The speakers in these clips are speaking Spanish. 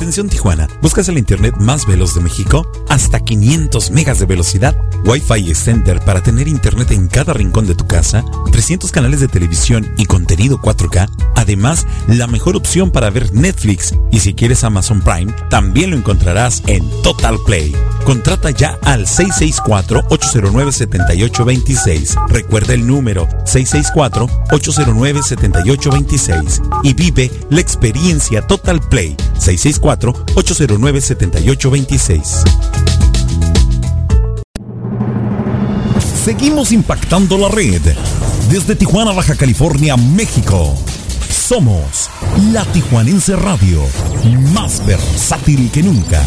Atención Tijuana, ¿buscas el internet más veloz de México? Hasta 500 megas de velocidad, Wi-Fi Extender para tener internet en cada rincón de tu casa, 300 canales de televisión y contenido 4K, además la mejor opción para ver Netflix y si quieres Amazon Prime, también lo encontrarás en Total Play. Contrata ya al 664-809-7826. Recuerda el número 664-809-7826 y vive la experiencia Total Play 484-809-7826. Seguimos impactando la red. Desde Tijuana, Baja California, México. Somos la Tijuanense Radio, más versátil que nunca.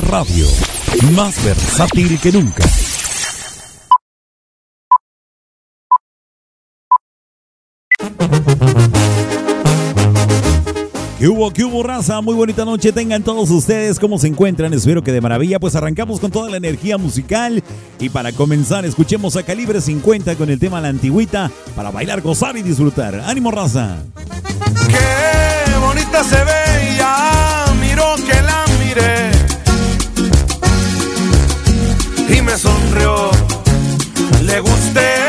Radio. Más versátil que nunca. ¿Qué hubo, qué hubo, raza? Muy bonita noche tengan todos ustedes. ¿Cómo se encuentran? Espero que de maravilla. Pues arrancamos con toda la energía musical. Y para comenzar, escuchemos a Calibre 50 con el tema La Antigüita para bailar, gozar y disfrutar. ¡Ánimo, raza! Qué bonita se ve, ya miro que la miré. Y me sonrió, le gusté.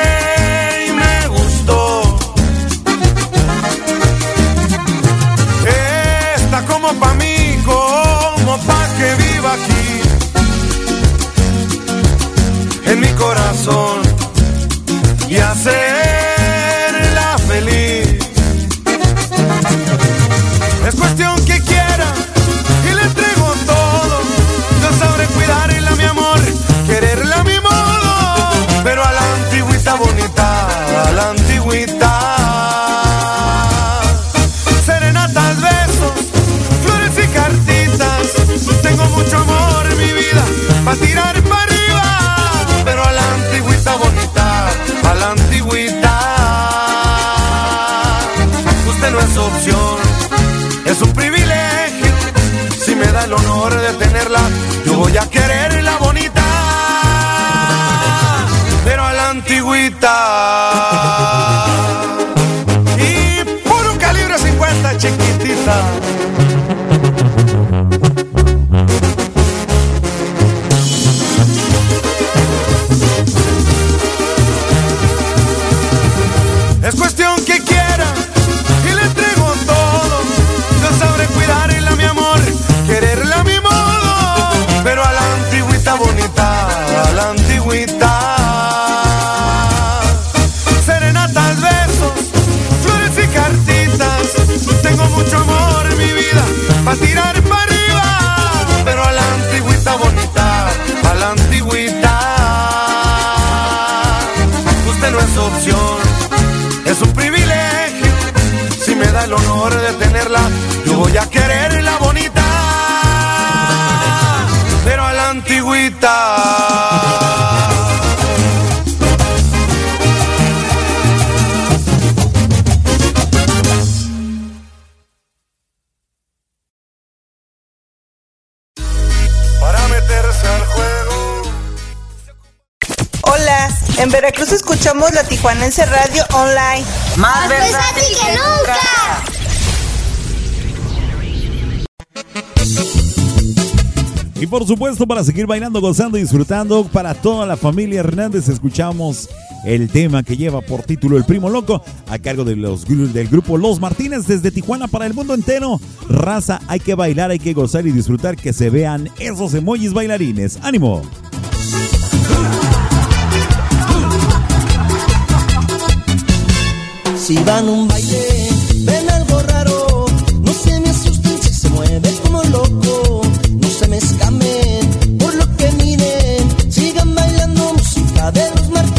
pa' mí como pa' que viva aquí. En mi corazón y hacerla voy a quererla voy a quererla bonita, pero a la antigüita. Para meterse al juego. Hola, en Veracruz escuchamos la Tijuanense Radio Online. Más versátil que nunca. Y por supuesto, para seguir bailando, gozando y disfrutando, para toda la familia Hernández, escuchamos el tema que lleva por título El Primo Loco, a cargo de los, del grupo Los Martínez desde Tijuana para el mundo entero. Raza, hay que bailar, hay que gozar y disfrutar, que se vean esos emojis bailarines. ¡Ánimo! Si van un baile, de los.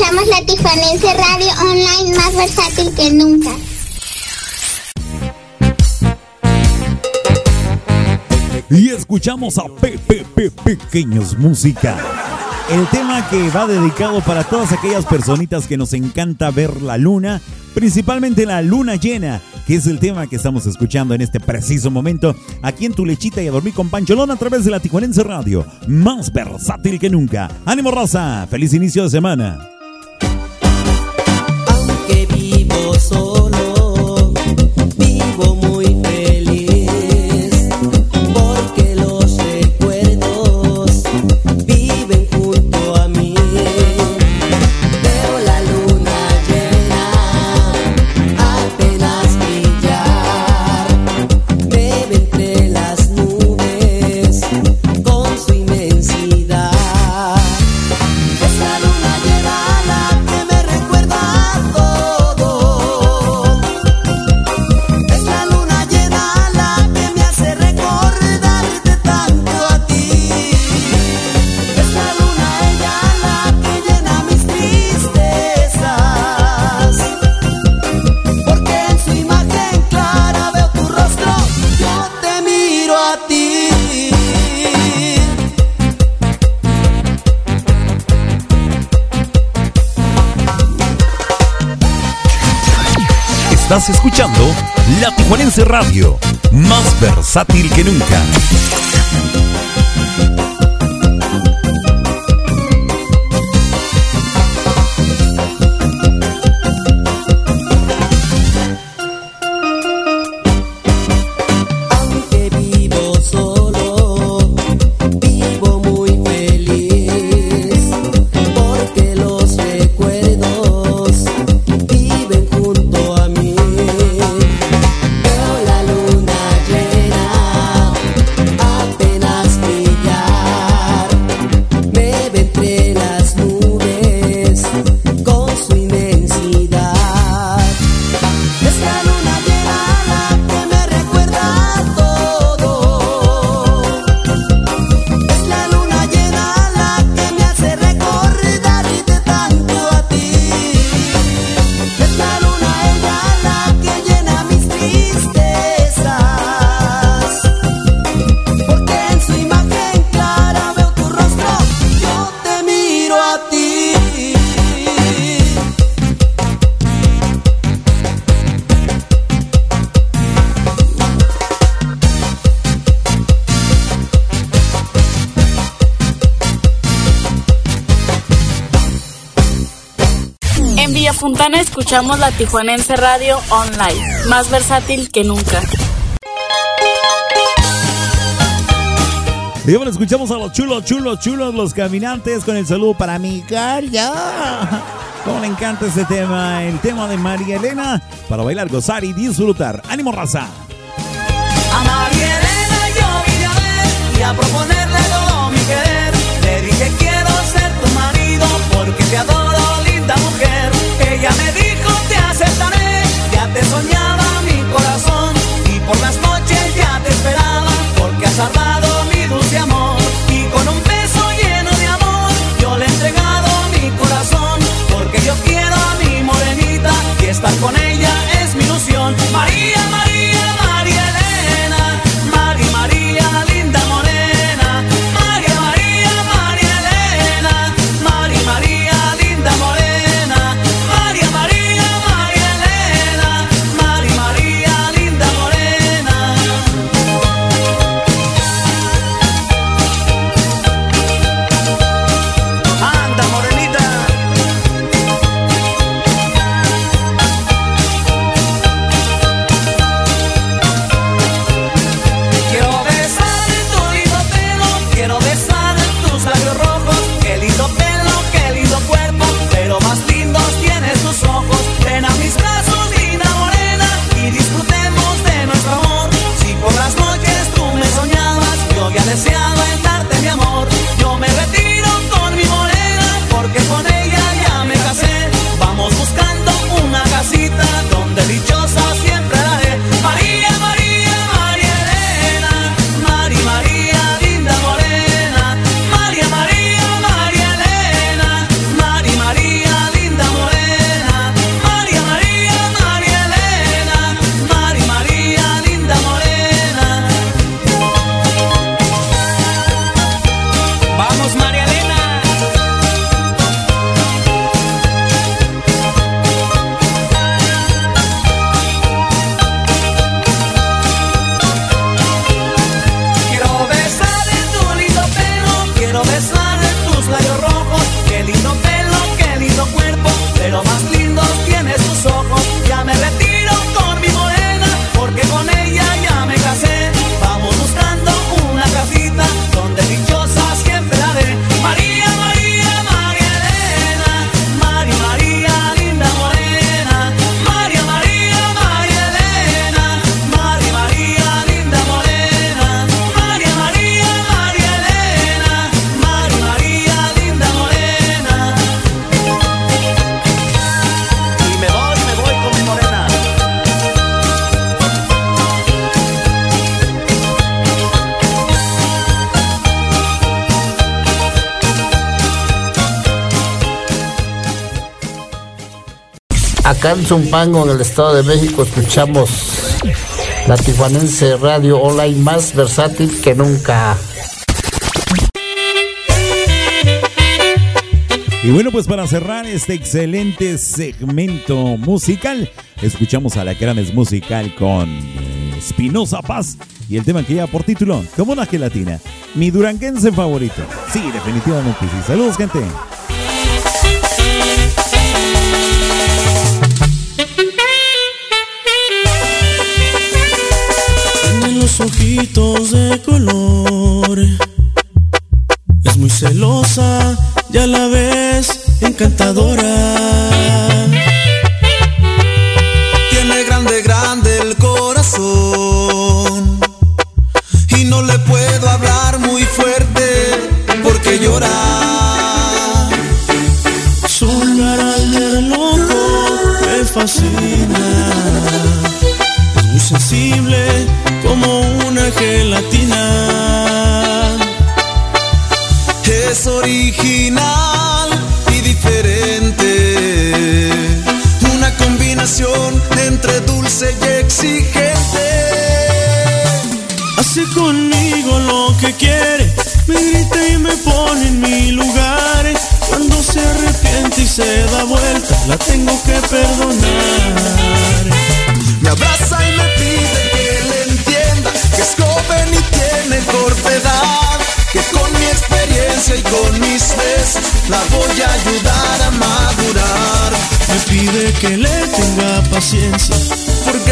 Escuchamos la Tijuanense Radio Online más versátil que nunca. Y escuchamos a PPP Pequeños Música. El tema que va dedicado para todas aquellas personitas que nos encanta ver la luna, principalmente la luna llena, que es el tema que estamos escuchando en este preciso momento aquí en Tu Lechita y a dormir con Pancholón a través de la Tijuanense Radio, más versátil que nunca. ¡Ánimo raza! ¡Feliz inicio de semana! Solo, vivo muy Estás escuchando La Tijuanense Radio, más versátil que nunca. Escuchamos la Tijuanense Radio Online, más versátil que nunca. Y escuchamos a los chulos, chulos, chulos, los caminantes con el saludo para mi Caria. Cómo le encanta este tema, el tema de María Elena, para bailar, gozar y disfrutar. ¡Ánimo, raza! Te soñaba mi corazón y por las noches ya te esperaba porque has salvado mi dulce amor y con un beso lleno de amor yo le he entregado mi corazón porque yo quiero a mi morenita y estar con ella es mi ilusión. María, Pango en el Estado de México escuchamos la tijuanense radio online más versátil que nunca. Y bueno, pues para cerrar este excelente segmento musical, escuchamos a la Cranes Musical con eh, Espinosa Paz y el tema que lleva por título, como una gelatina, mi duranguense favorito. Sí, definitivamente, sí. Saludos, gente. ojitos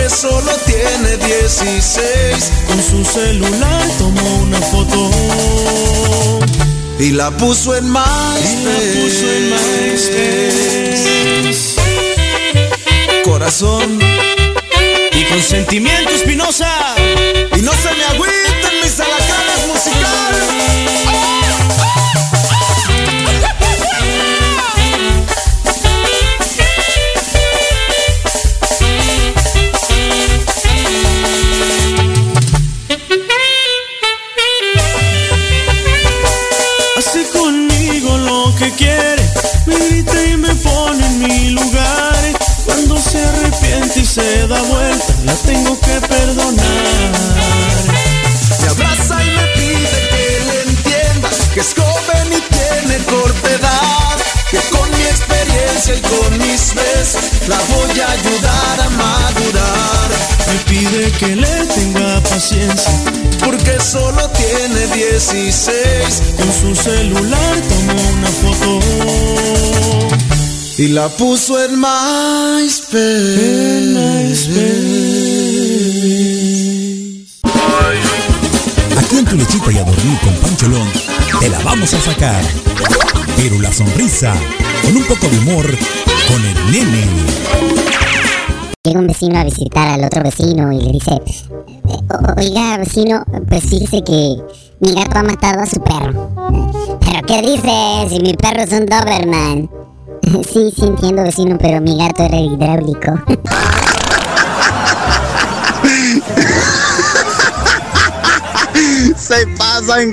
solo tiene 16. Con su celular tomó una foto y la puso en MySpace. Corazón y con sentimiento espinosa. Y no se me agüiten mis alacranes musicales. la voy a ayudar a madurar. Me pide que le tenga paciencia, porque solo tiene 16. Con su celular tomó una foto y la puso en MySpace. En MySpace. Aquí en tu lechita y a dormir con Pancholón, te la vamos a sacar pero la sonrisa, con un poco de humor, con el nene. Llega un vecino a visitar al otro vecino y le dice, oiga vecino, pues fíjese que mi gato ha matado a su perro. ¿Pero qué dices? Si mi perro es un Doberman. Sí, sí entiendo vecino, pero mi gato era hidráulico. Se pasan.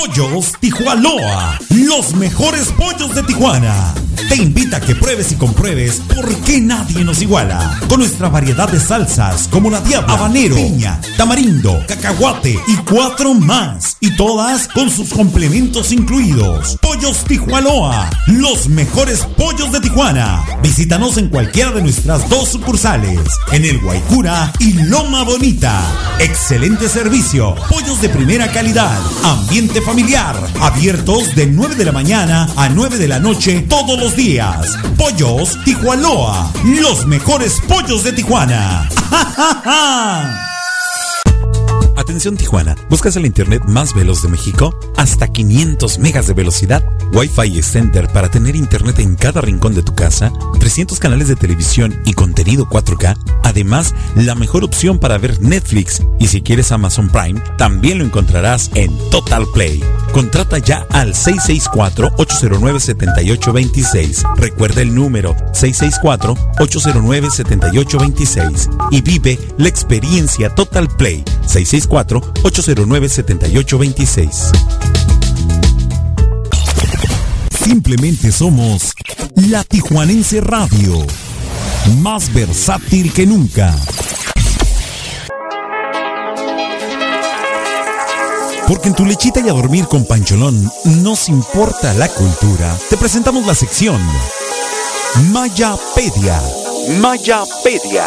Pollos Tijuanoa, los mejores pollos de Tijuana. Te invita a que pruebes y compruebes por qué nadie nos iguala. Con nuestra variedad de salsas como la diabla, habanero, piña, tamarindo, cacahuate y cuatro más. Y todas con sus complementos incluidos. Pollos Tijuanoa, los mejores pollos de Tijuana. Visítanos en cualquiera de nuestras dos sucursales, en el Guaycura y Loma Bonita. Excelente servicio, pollos de primera calidad, ambiente familiar, abiertos de 9 de la mañana a 9 de la noche todos los días. Pollos Tijuanoa, los mejores pollos de Tijuana. Atención Tijuana, ¿buscas el internet más veloz de México? Hasta 500 megas de velocidad, Wi-Fi Extender para tener internet en cada rincón de tu casa, 300 canales de televisión y contenido 4K, además la mejor opción para ver Netflix y si quieres Amazon Prime, también lo encontrarás en Total Play. Contrata ya al 664-809-7826. Recuerda el número 664-809-7826 y vive la experiencia Total Play 664-809-7826. Simplemente somos la Tijuanense Radio, más versátil que nunca. Porque en tu lechita y a dormir con Pancholón nos importa la cultura. Te presentamos la sección Mayapedia. Mayapedia.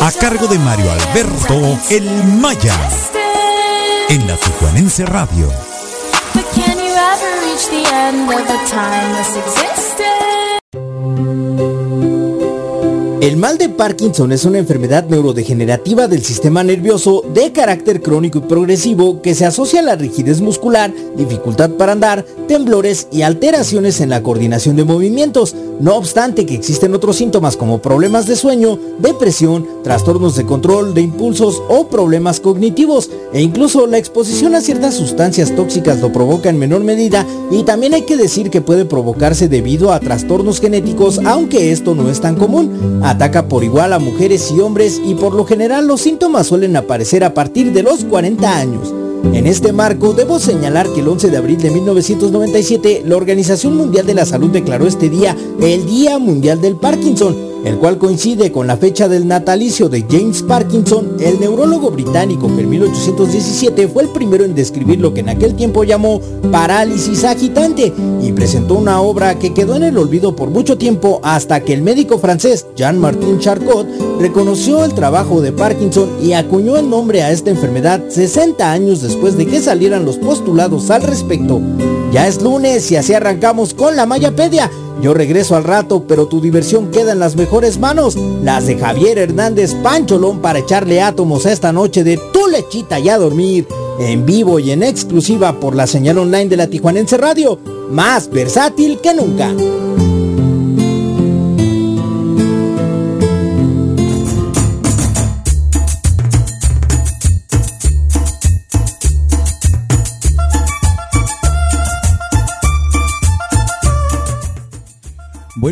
A cargo de Mario Alberto El Maya. En la Tijuanense Radio. El mal de Parkinson es una enfermedad neurodegenerativa del sistema nervioso de carácter crónico y progresivo que se asocia a la rigidez muscular, dificultad para andar, temblores y alteraciones en la coordinación de movimientos. No obstante que existen otros síntomas como problemas de sueño, depresión, trastornos de control de impulsos o problemas cognitivos e incluso la exposición a ciertas sustancias tóxicas lo provoca en menor medida y también hay que decir que puede provocarse debido a trastornos genéticos aunque esto no es tan común. Ataca por igual a mujeres y hombres y por lo general los síntomas suelen aparecer a partir de los 40 años. En este marco, debo señalar que el 11 de abril de 1997, la Organización Mundial de la Salud declaró este día el Día Mundial del Parkinson, el cual coincide con la fecha del natalicio de James Parkinson, el neurólogo británico que en 1817 fue el primero en describir lo que en aquel tiempo llamó parálisis agitante y presentó una obra que quedó en el olvido por mucho tiempo hasta que el médico francés Jean-Martin Charcot reconoció el trabajo de Parkinson y acuñó el nombre a esta enfermedad 60 años después de que salieran los postulados al respecto. Ya es lunes y así arrancamos con la Mayapedia. Yo regreso al rato, pero tu diversión queda en las mejores manos, las de Javier Hernández Pancholón para echarle átomos a esta noche de tu lechita y a dormir, en vivo y en exclusiva por la señal online de la Tijuanense Radio, más versátil que nunca.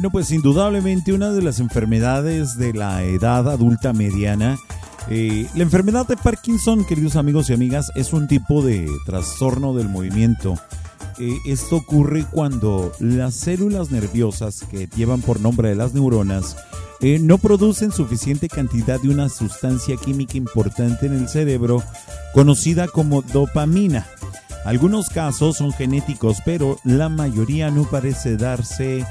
Bueno, pues indudablemente una de las enfermedades de la edad adulta mediana. eh, la enfermedad de Parkinson, queridos amigos y amigas, es un tipo de trastorno del movimiento. Eh, esto ocurre cuando las células nerviosas que llevan por nombre de las neuronas eh, no producen suficiente cantidad de una sustancia química importante en el cerebro conocida como dopamina. Algunos casos son genéticos, pero la mayoría no parece darse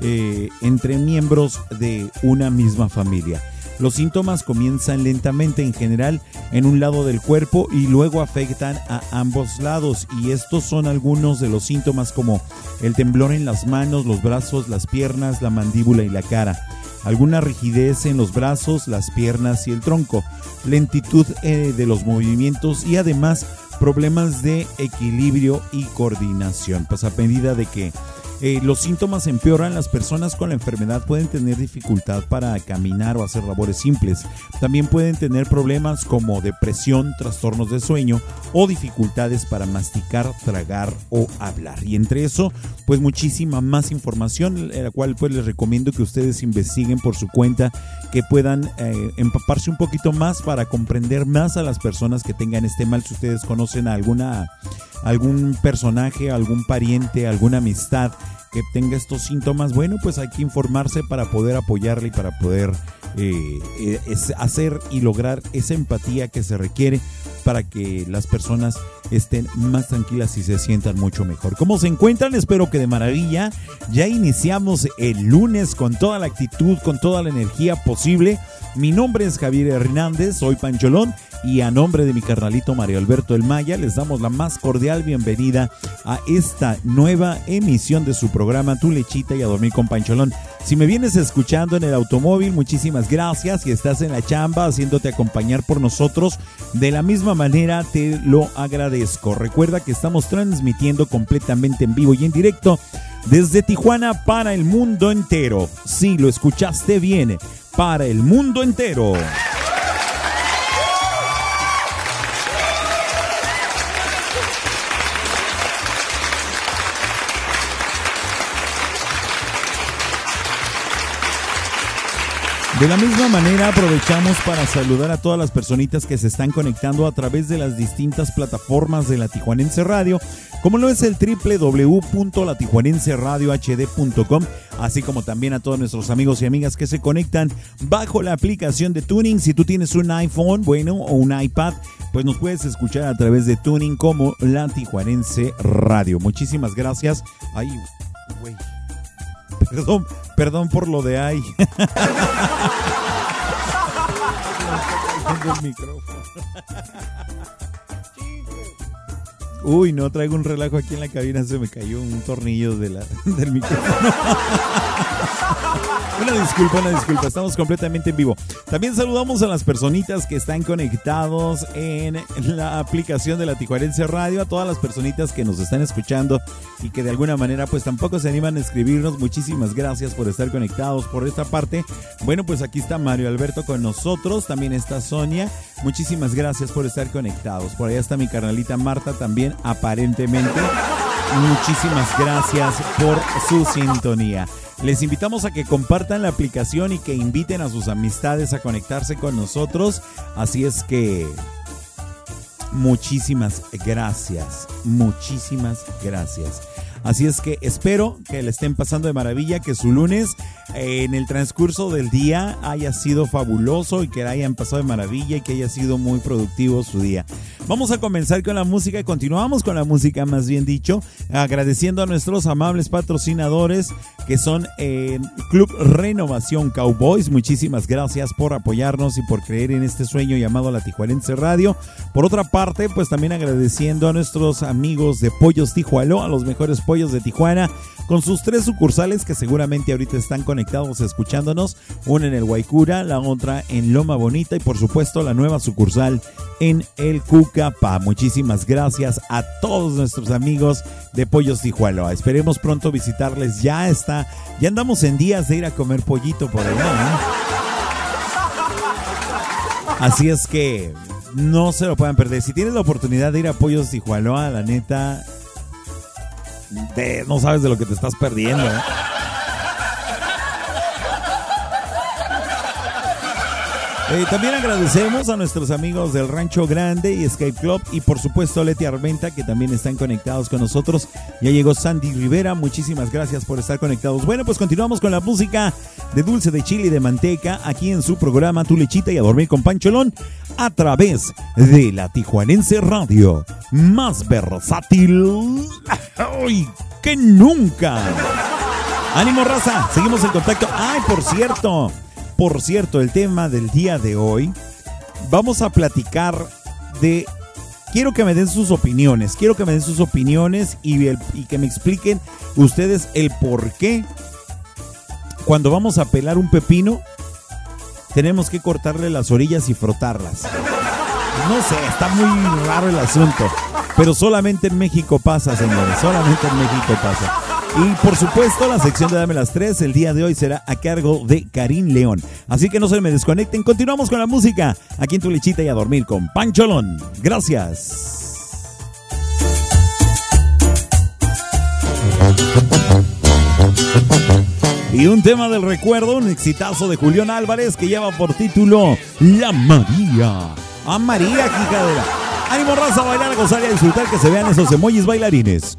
eh, entre miembros de una misma familia. Los síntomas comienzan lentamente en general en un lado del cuerpo y luego afectan a ambos lados y estos son algunos de los síntomas como el temblor en las manos, los brazos, las piernas, la mandíbula y la cara. Alguna rigidez en los brazos, las piernas y el tronco, lentitud eh, de los movimientos y además problemas de equilibrio y coordinación. Pues a medida de que eh, los síntomas empeoran, las personas con la enfermedad pueden tener dificultad para caminar o hacer labores simples. También pueden tener problemas como depresión, trastornos de sueño o dificultades para masticar, tragar o hablar. Y entre eso, pues muchísima más información, la cual pues les recomiendo que ustedes investiguen por su cuenta, que puedan eh, empaparse un poquito más para comprender más a las personas que tengan este mal. Si ustedes conocen a alguna algún personaje, algún pariente, alguna amistad que tenga estos síntomas, bueno, pues hay que informarse para poder apoyarle y para poder eh, eh, hacer y lograr esa empatía que se requiere para que las personas estén más tranquilas y se sientan mucho mejor. ¿Cómo se encuentran? Espero que de maravilla. Ya iniciamos el lunes con toda la actitud, con toda la energía posible. Mi nombre es Javier Hernández, soy Pancholón y a nombre de mi carnalito Mario Alberto El Maya les damos la más cordial bienvenida a esta nueva emisión de su programa Tu Lechita y a dormir con Pancholón. Si me vienes escuchando en el automóvil, muchísimas gracias. Si estás en la chamba haciéndote acompañar por nosotros, de la misma manera te lo agradezco. Recuerda que estamos transmitiendo completamente en vivo y en directo desde Tijuana para el mundo entero. Sí, lo escuchaste bien para el mundo entero. De la misma manera aprovechamos para saludar a todas las personitas que se están conectando a través de las distintas plataformas de la Tijuanense Radio, como lo es el www.latijuanenseradiohd.com, así como también a todos nuestros amigos y amigas que se conectan bajo la aplicación de Tuning. Si tú tienes un iPhone, bueno, o un iPad, pues nos puedes escuchar a través de Tuning como la Tijuanense Radio. Muchísimas gracias. Ay, güey. Perdón, perdón por lo de ay. el micrófono. Uy, no, traigo un relajo aquí en la cabina, se me cayó un tornillo de del micrófono. Una disculpa, una disculpa, estamos completamente en vivo. También saludamos a las personitas que están conectados en la aplicación de la Tijuarense Radio, a todas las personitas que nos están escuchando y que de alguna manera pues tampoco se animan a escribirnos. Muchísimas gracias por estar conectados por esta parte. Bueno, pues aquí está Mario Alberto con nosotros, también está Sonia. Muchísimas gracias por estar conectados. Por allá está mi carnalita Marta también, aparentemente. Muchísimas gracias por su sintonía. Les invitamos a que compartan la aplicación y que inviten a sus amistades a conectarse con nosotros. Así es que muchísimas gracias, muchísimas gracias. Así es que espero que le estén pasando de maravilla, que su lunes en el transcurso del día haya sido fabuloso y que hayan pasado de maravilla y que haya sido muy productivo su día. Vamos a comenzar con la música y continuamos con la música, más bien dicho, agradeciendo a nuestros amables patrocinadores que son eh, Club Renovación Cowboys. Muchísimas gracias por apoyarnos y por creer en este sueño llamado La Tijuarense Radio. Por otra parte, pues también agradeciendo a nuestros amigos de Pollos Tijualo, a los mejores pollos de Tijuana, con sus tres sucursales que seguramente ahorita están conectados escuchándonos, una en el Guaycura, la otra en Loma Bonita y por supuesto la nueva sucursal en el Cucapá. Muchísimas gracias a todos nuestros amigos de Pollos Tijuana. Esperemos pronto visitarles. Ya está, ya andamos en días de ir a comer pollito por allá. Así es que no se lo puedan perder. Si tienes la oportunidad de ir a Pollos Tijuana, la neta, no sabes de lo que te estás perdiendo. ¿eh? Eh, también agradecemos a nuestros amigos del Rancho Grande y Escape Club y por supuesto Leti Armenta que también están conectados con nosotros. Ya llegó Sandy Rivera, muchísimas gracias por estar conectados. Bueno, pues continuamos con la música de dulce de chile y de manteca aquí en su programa Tu Lechita y a dormir con Pancholón a través de la Tijuanense Radio, más versátil hoy que nunca. Ánimo raza, seguimos en contacto. Ay, por cierto, por cierto, el tema del día de hoy, vamos a platicar de... Quiero que me den sus opiniones, quiero que me den sus opiniones y, que me expliquen ustedes el por qué cuando vamos a pelar un pepino tenemos que cortarle las orillas y frotarlas. No sé, está muy raro el asunto. Pero solamente en México pasa, señores. Solamente en México pasa. Y por supuesto, la sección de Dame las 3 el día de hoy será a cargo de Karim León. Así que no se me desconecten, continuamos con la música aquí en tu lechita y a dormir con Pancholón. Gracias. Y un tema del recuerdo, un exitazo de Julián Álvarez que lleva por título La María. A María. Ánimo raza a bailar, a gozar y a disfrutar que se vean esos emojis bailarines.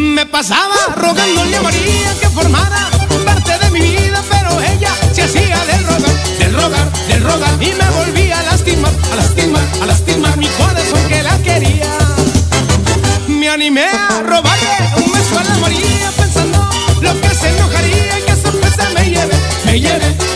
Me pasaba rogándole a María que formara parte de mi vida, pero ella se hacía del rogar, del rogar, del rogar y me volvía a lastimar, a lastimar, a lastimar mi corazón que la quería. Me animé a robarle un beso a la María pensando lo que se enojaría y que sorpresa me lleve, me lleve, me lleve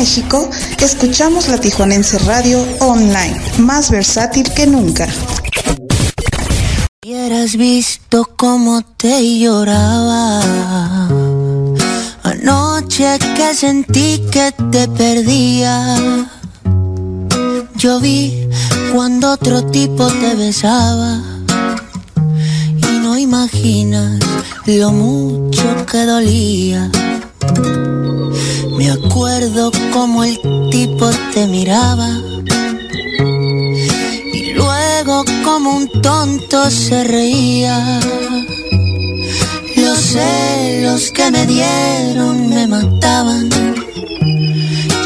México, escuchamos la Tijuanense Radio Online, más versátil que nunca. Hubieras visto cómo te lloraba. Anoche que sentí que te perdía. Yo vi cuando otro tipo te besaba. Y no imaginas lo mucho que dolía Me acuerdo como el tipo te miraba y luego como un tonto se reía. Los celos que me dieron me mataban.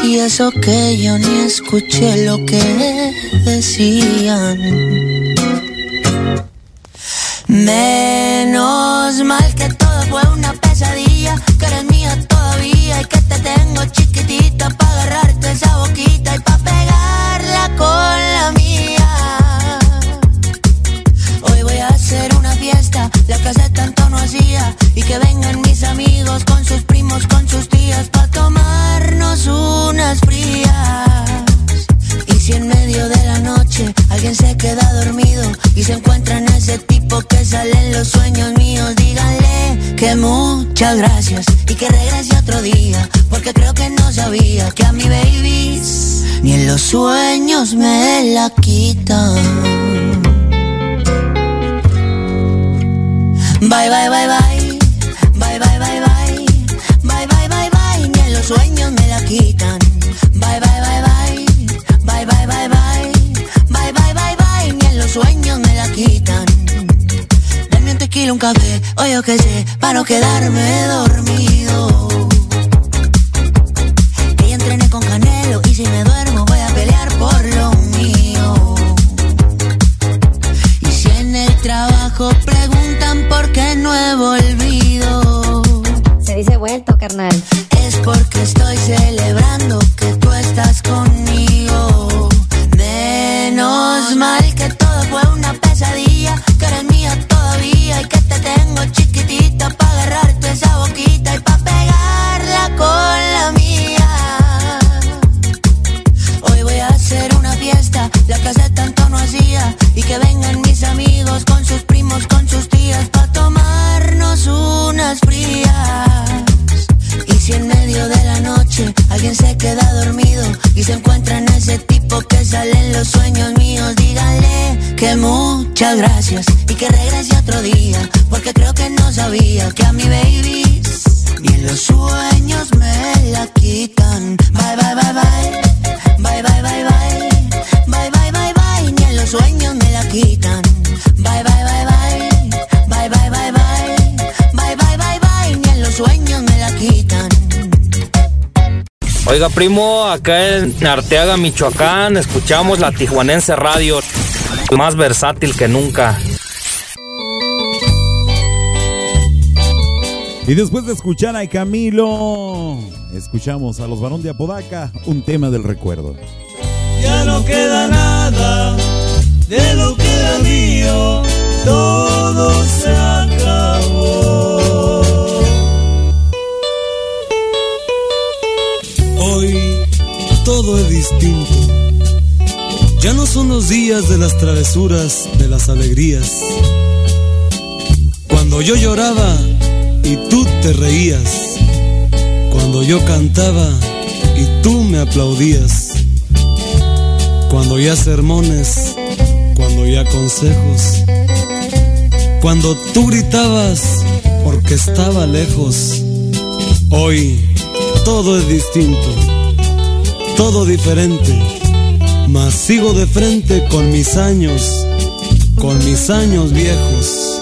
Y eso que yo ni escuché lo que decían. Oiga, primo, acá en Arteaga, Michoacán, escuchamos la Tijuanense Radio, más versátil que nunca. Y después de escuchar a Camilo, escuchamos a los varón de Apodaca, un tema del recuerdo. Ya no queda nada de lo que era mío, todo se todo es distinto. Ya no son los días de las travesuras, de las alegrías. Cuando yo lloraba y tú te reías. Cuando yo cantaba y tú me aplaudías. Cuando ya sermones, cuando ya consejos. Cuando tú gritabas porque estaba lejos. Hoy todo es distinto todo diferente, mas sigo de frente con mis años, con mis años viejos.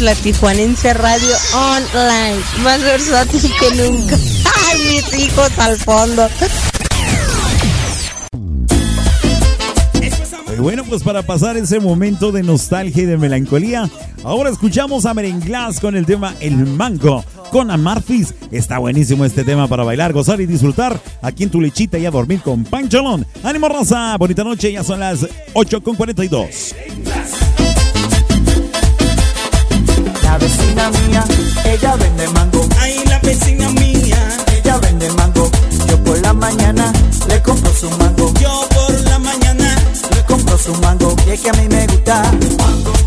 la Tijuanense Radio Online, más versátil que nunca. ¡Ay, mis hijos al fondo! Eh, bueno, pues para pasar ese momento de nostalgia y de melancolía, ahora escuchamos a Merenglas con el tema El Mango con Amarfis. Está buenísimo este tema para bailar, gozar y disfrutar aquí en tu lechita y a dormir con Pancholón. ¡Ánimo, raza! Bonita noche, ya son las 8.42. La vecina mía, ella vende mango. Ay, la vecina mía, ella vende mango. Yo por la mañana le compro su mango. Yo por la mañana le compro su mango. Y es que a mí me gusta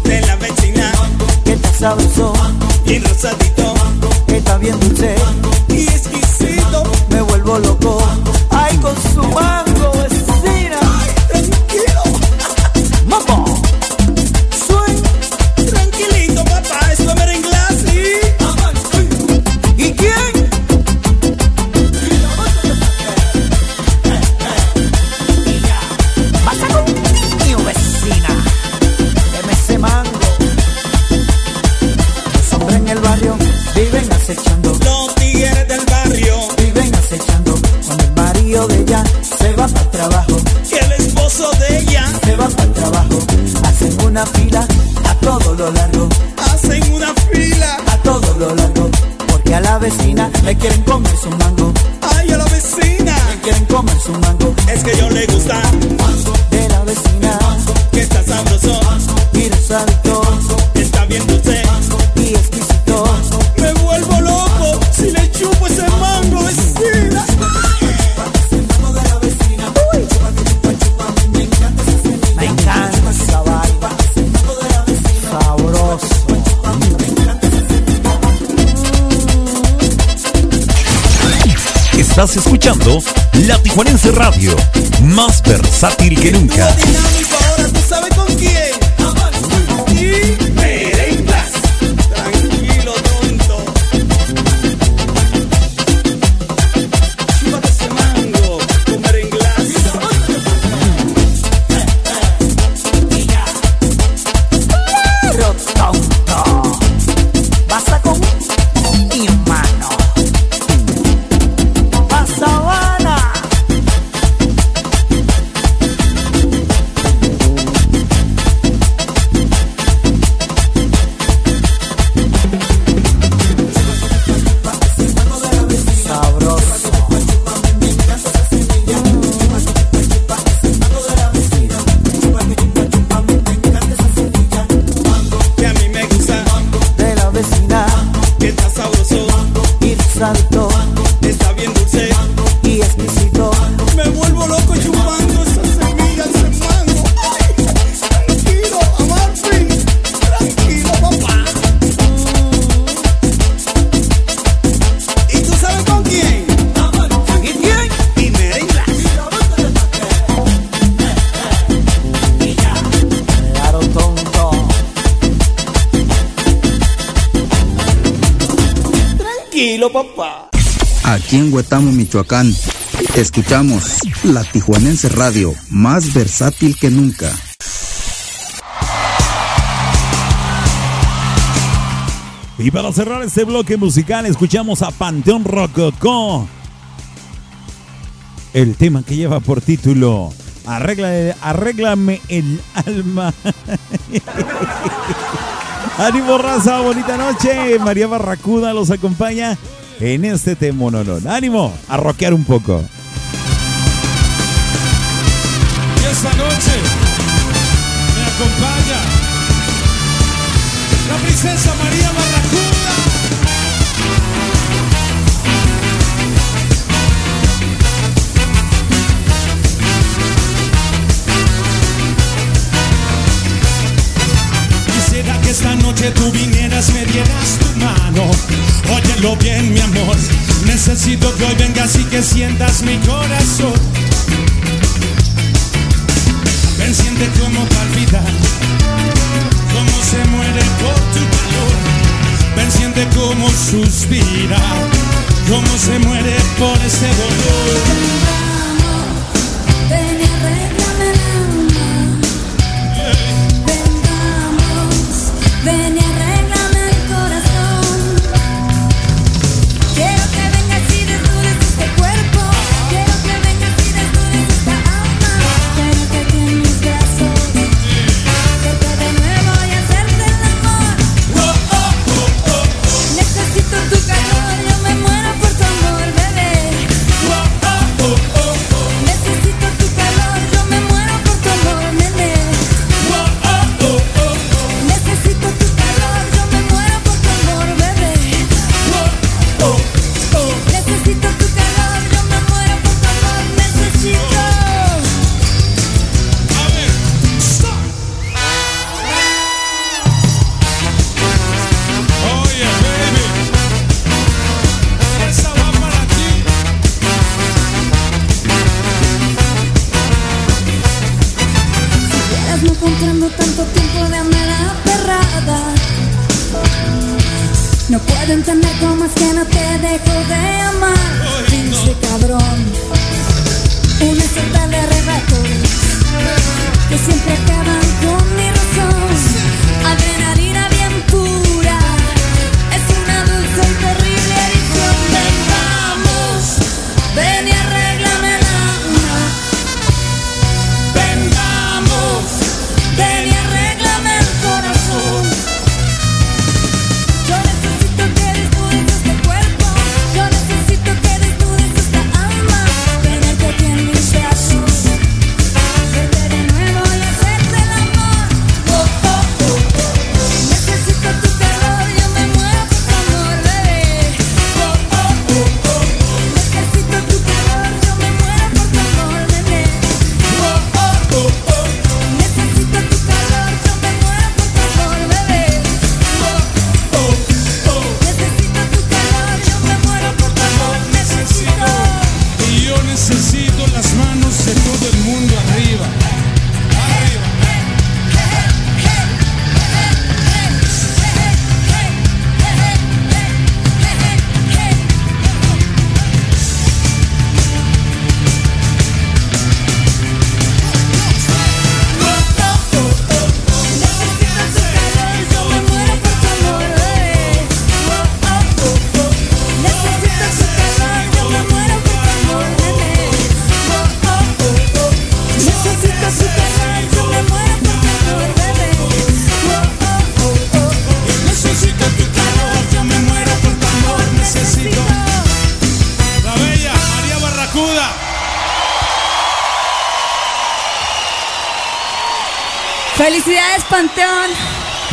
de la vecina, que está sabroso, y rosadito, que está bien dulce y exquisito. Me vuelvo loco, ay con su mango le quieren comer su mango. Ay, a la vecina le quieren comer su mango. Es que yo le gusta Estás escuchando La Tijuanense Radio, más versátil que nunca. Aquí en Huetamo, Michoacán, escuchamos la Tijuanense Radio, más versátil que nunca. Y para cerrar este bloque musical, escuchamos a Panteón Rococó. El tema que lleva por título Arregla, Arréglame el alma. Ánimo raza, bonita noche. María Barracuda los acompaña en este temonolón. Ánimo a rockear un poco. Y esta noche me acompaña la princesa María Barracuda. Quisiera que esta noche tú vinieras, me dieras Óyelo bien, mi amor. Necesito que hoy vengas y que sientas mi corazón. Ven, siente cómo palpita, cómo se muere por tu calor. Ven, siente cómo suspira, cómo se muere por este dolor.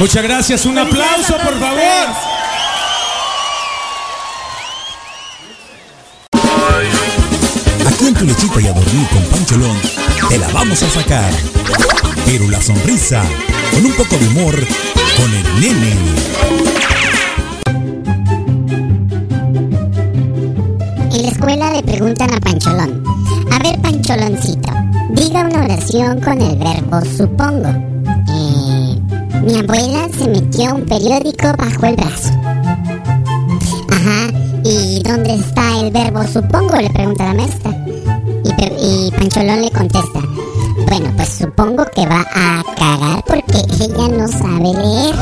Muchas gracias, un aplauso por favor. Aquí en tu lechita y a dormir con Pancholón, te la vamos a sacar. Pero la sonrisa, con un poco de humor, con el nene. En la escuela le preguntan a Pancholón, a ver Pancholoncito, diga una oración con el verbo supongo. Mi abuela se metió un periódico bajo el brazo. Ajá, ¿y dónde está el verbo supongo? Le pregunta la maestra. Y, y Pancholón le contesta, bueno, pues supongo que va a cagar porque ella no sabe leer.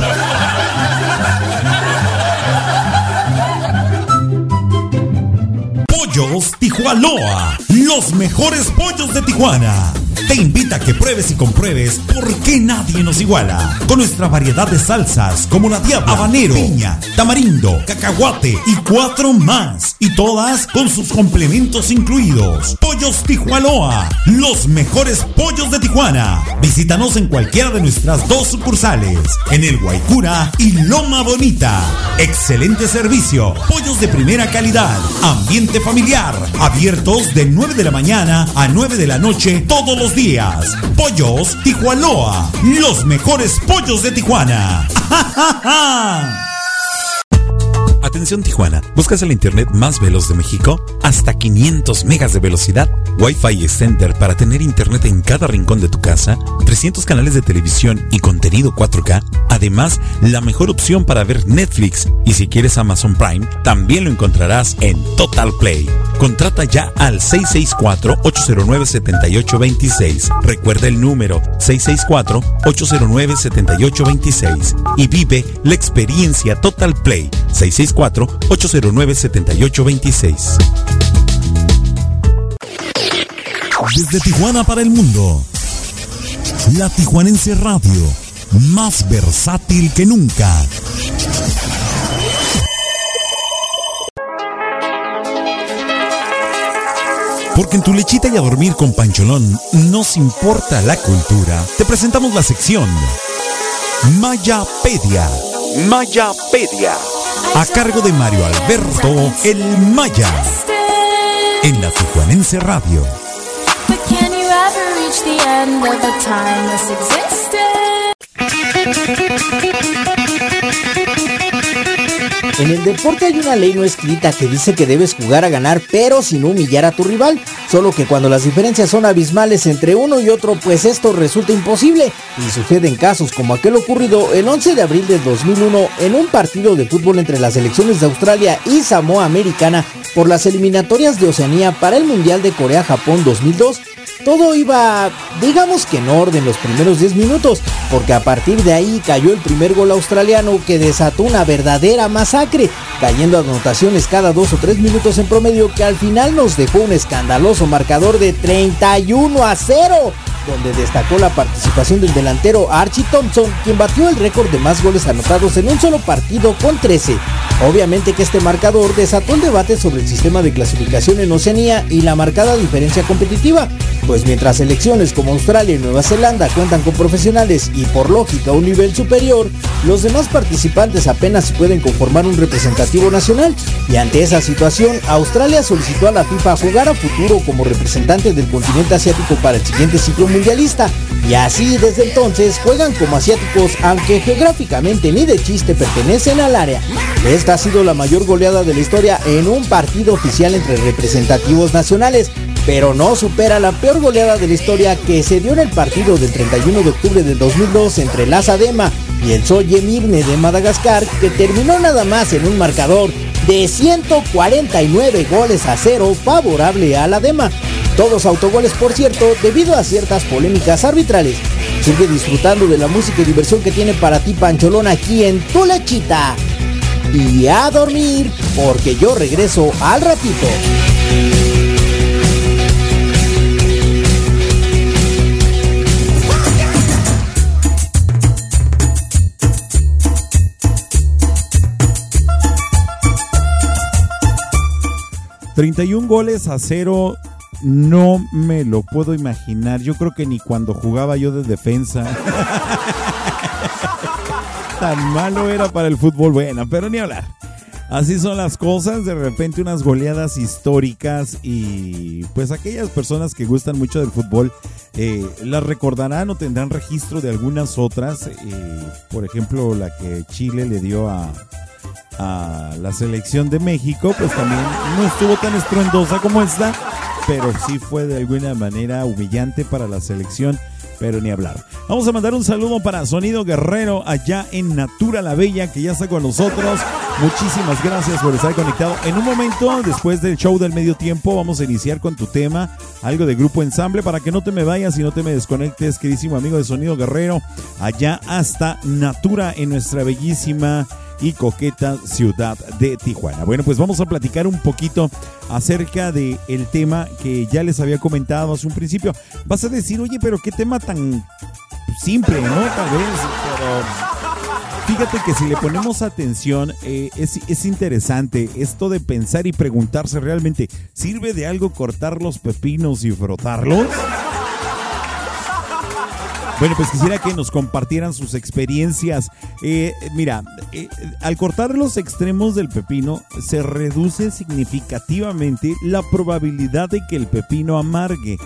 Pollos Tijuanoa, los mejores pollos de Tijuana. Te invita a que pruebes y compruebes por qué nadie nos iguala. Con nuestra variedad de salsas como la diabla, habanero, piña, tamarindo, cacahuate y cuatro más. Todas con sus complementos incluidos. Pollos Tijuanoa, los mejores pollos de Tijuana. Visítanos en cualquiera de nuestras dos sucursales, en el Guaycura y Loma Bonita. Excelente servicio, pollos de primera calidad, ambiente familiar, abiertos de 9 de la mañana a 9 de la noche todos los días. Pollos Tijuanoa, los mejores pollos de Tijuana. Atención Tijuana, ¿buscas el internet más veloz de México? Hasta 500 megas de velocidad, Wi-Fi Extender para tener internet en cada rincón de tu casa, 300 canales de televisión y contenido 4K, además la mejor opción para ver Netflix y si quieres Amazon Prime, también lo encontrarás en Total Play. Contrata ya al 664-809-7826. Recuerda el número 664-809-7826 y vive la experiencia Total Play 664-809-7826. Desde Tijuana para el mundo. La Tijuanense Radio, más versátil que nunca. Porque en tu lechita y a dormir con Pancholón nos importa la cultura. Te presentamos la sección Mayapedia. Mayapedia. A cargo de Mario Alberto El Maya. En la Tijuanense Radio. En el deporte hay una ley no escrita que dice que debes jugar a ganar pero sin humillar a tu rival, solo que cuando las diferencias son abismales entre uno y otro pues esto resulta imposible. Y sucede en casos como aquel ocurrido el 11 de abril de 2001 en un partido de fútbol entre las selecciones de Australia y Samoa Americana por las eliminatorias de Oceanía para el Mundial de Corea-Japón 2002 todo iba, digamos que en orden los primeros 10 minutos, porque a partir de ahí cayó el primer gol australiano que desató una verdadera masacre, cayendo anotaciones cada 2 o 3 minutos en promedio que al final nos dejó un escandaloso marcador de 31 a 0 donde destacó la participación del delantero Archie Thompson, quien batió el récord de más goles anotados en un solo partido con 13. Obviamente que este marcador desató el debate sobre el sistema de clasificación en Oceanía y la marcada diferencia competitiva, pues mientras selecciones como Australia y Nueva Zelanda cuentan con profesionales y por lógica un nivel superior, los demás participantes apenas pueden conformar un representativo nacional y ante esa situación Australia solicitó a la FIFA jugar a futuro como representante del continente asiático para el siguiente ciclo mundialista y así desde entonces juegan como asiáticos aunque geográficamente ni de chiste pertenecen al área. Ha sido la mayor goleada de la historia en un partido oficial entre representativos nacionales, pero no supera la peor goleada de la historia que se dio en el partido del 31 de octubre del 2002 entre el Asadema y el Soye de Madagascar que terminó nada más en un marcador de 149 goles a cero favorable a la Dema. Todos autogoles, por cierto, debido a ciertas polémicas arbitrales. Sigue disfrutando de la música y diversión que tiene para ti Pancholón aquí en Tu Lechita. Y a dormir, porque yo regreso al ratito. 31 goles a cero, no me lo puedo imaginar. Yo creo que ni cuando jugaba yo de defensa. Tan malo era para el fútbol. Bueno, pero ni hablar. Así son las cosas, de repente unas goleadas históricas y pues aquellas personas que gustan mucho del fútbol eh, las recordarán o tendrán registro de algunas otras, eh, por ejemplo la que Chile le dio a, a la selección de México, pues también no estuvo tan estruendosa como esta, pero sí fue de alguna manera humillante para la selección, pero ni hablar. Vamos a mandar un saludo para Sonido Guerrero allá en Natura la Bella, que ya está con nosotros. Muchísimas gracias por estar conectado. En un momento, después del show del medio tiempo, vamos a iniciar con tu tema, algo de grupo ensamble, para que no te me vayas y no te me desconectes, queridísimo amigo de Sonido Guerrero, allá hasta Natura en nuestra bellísima y coqueta ciudad de Tijuana. Bueno, pues vamos a platicar un poquito acerca de el tema que ya les había comentado hace un principio. Vas a decir, oye, pero qué tema tan simple, ¿no? Tal vez, pero Fíjate que si le ponemos atención, eh, es, es interesante esto de pensar y preguntarse realmente, ¿sirve de algo cortar los pepinos y frotarlos? Bueno, pues quisiera que nos compartieran sus experiencias. Eh, mira, eh, al cortar los extremos del pepino, se reduce significativamente la probabilidad de que el pepino amargue,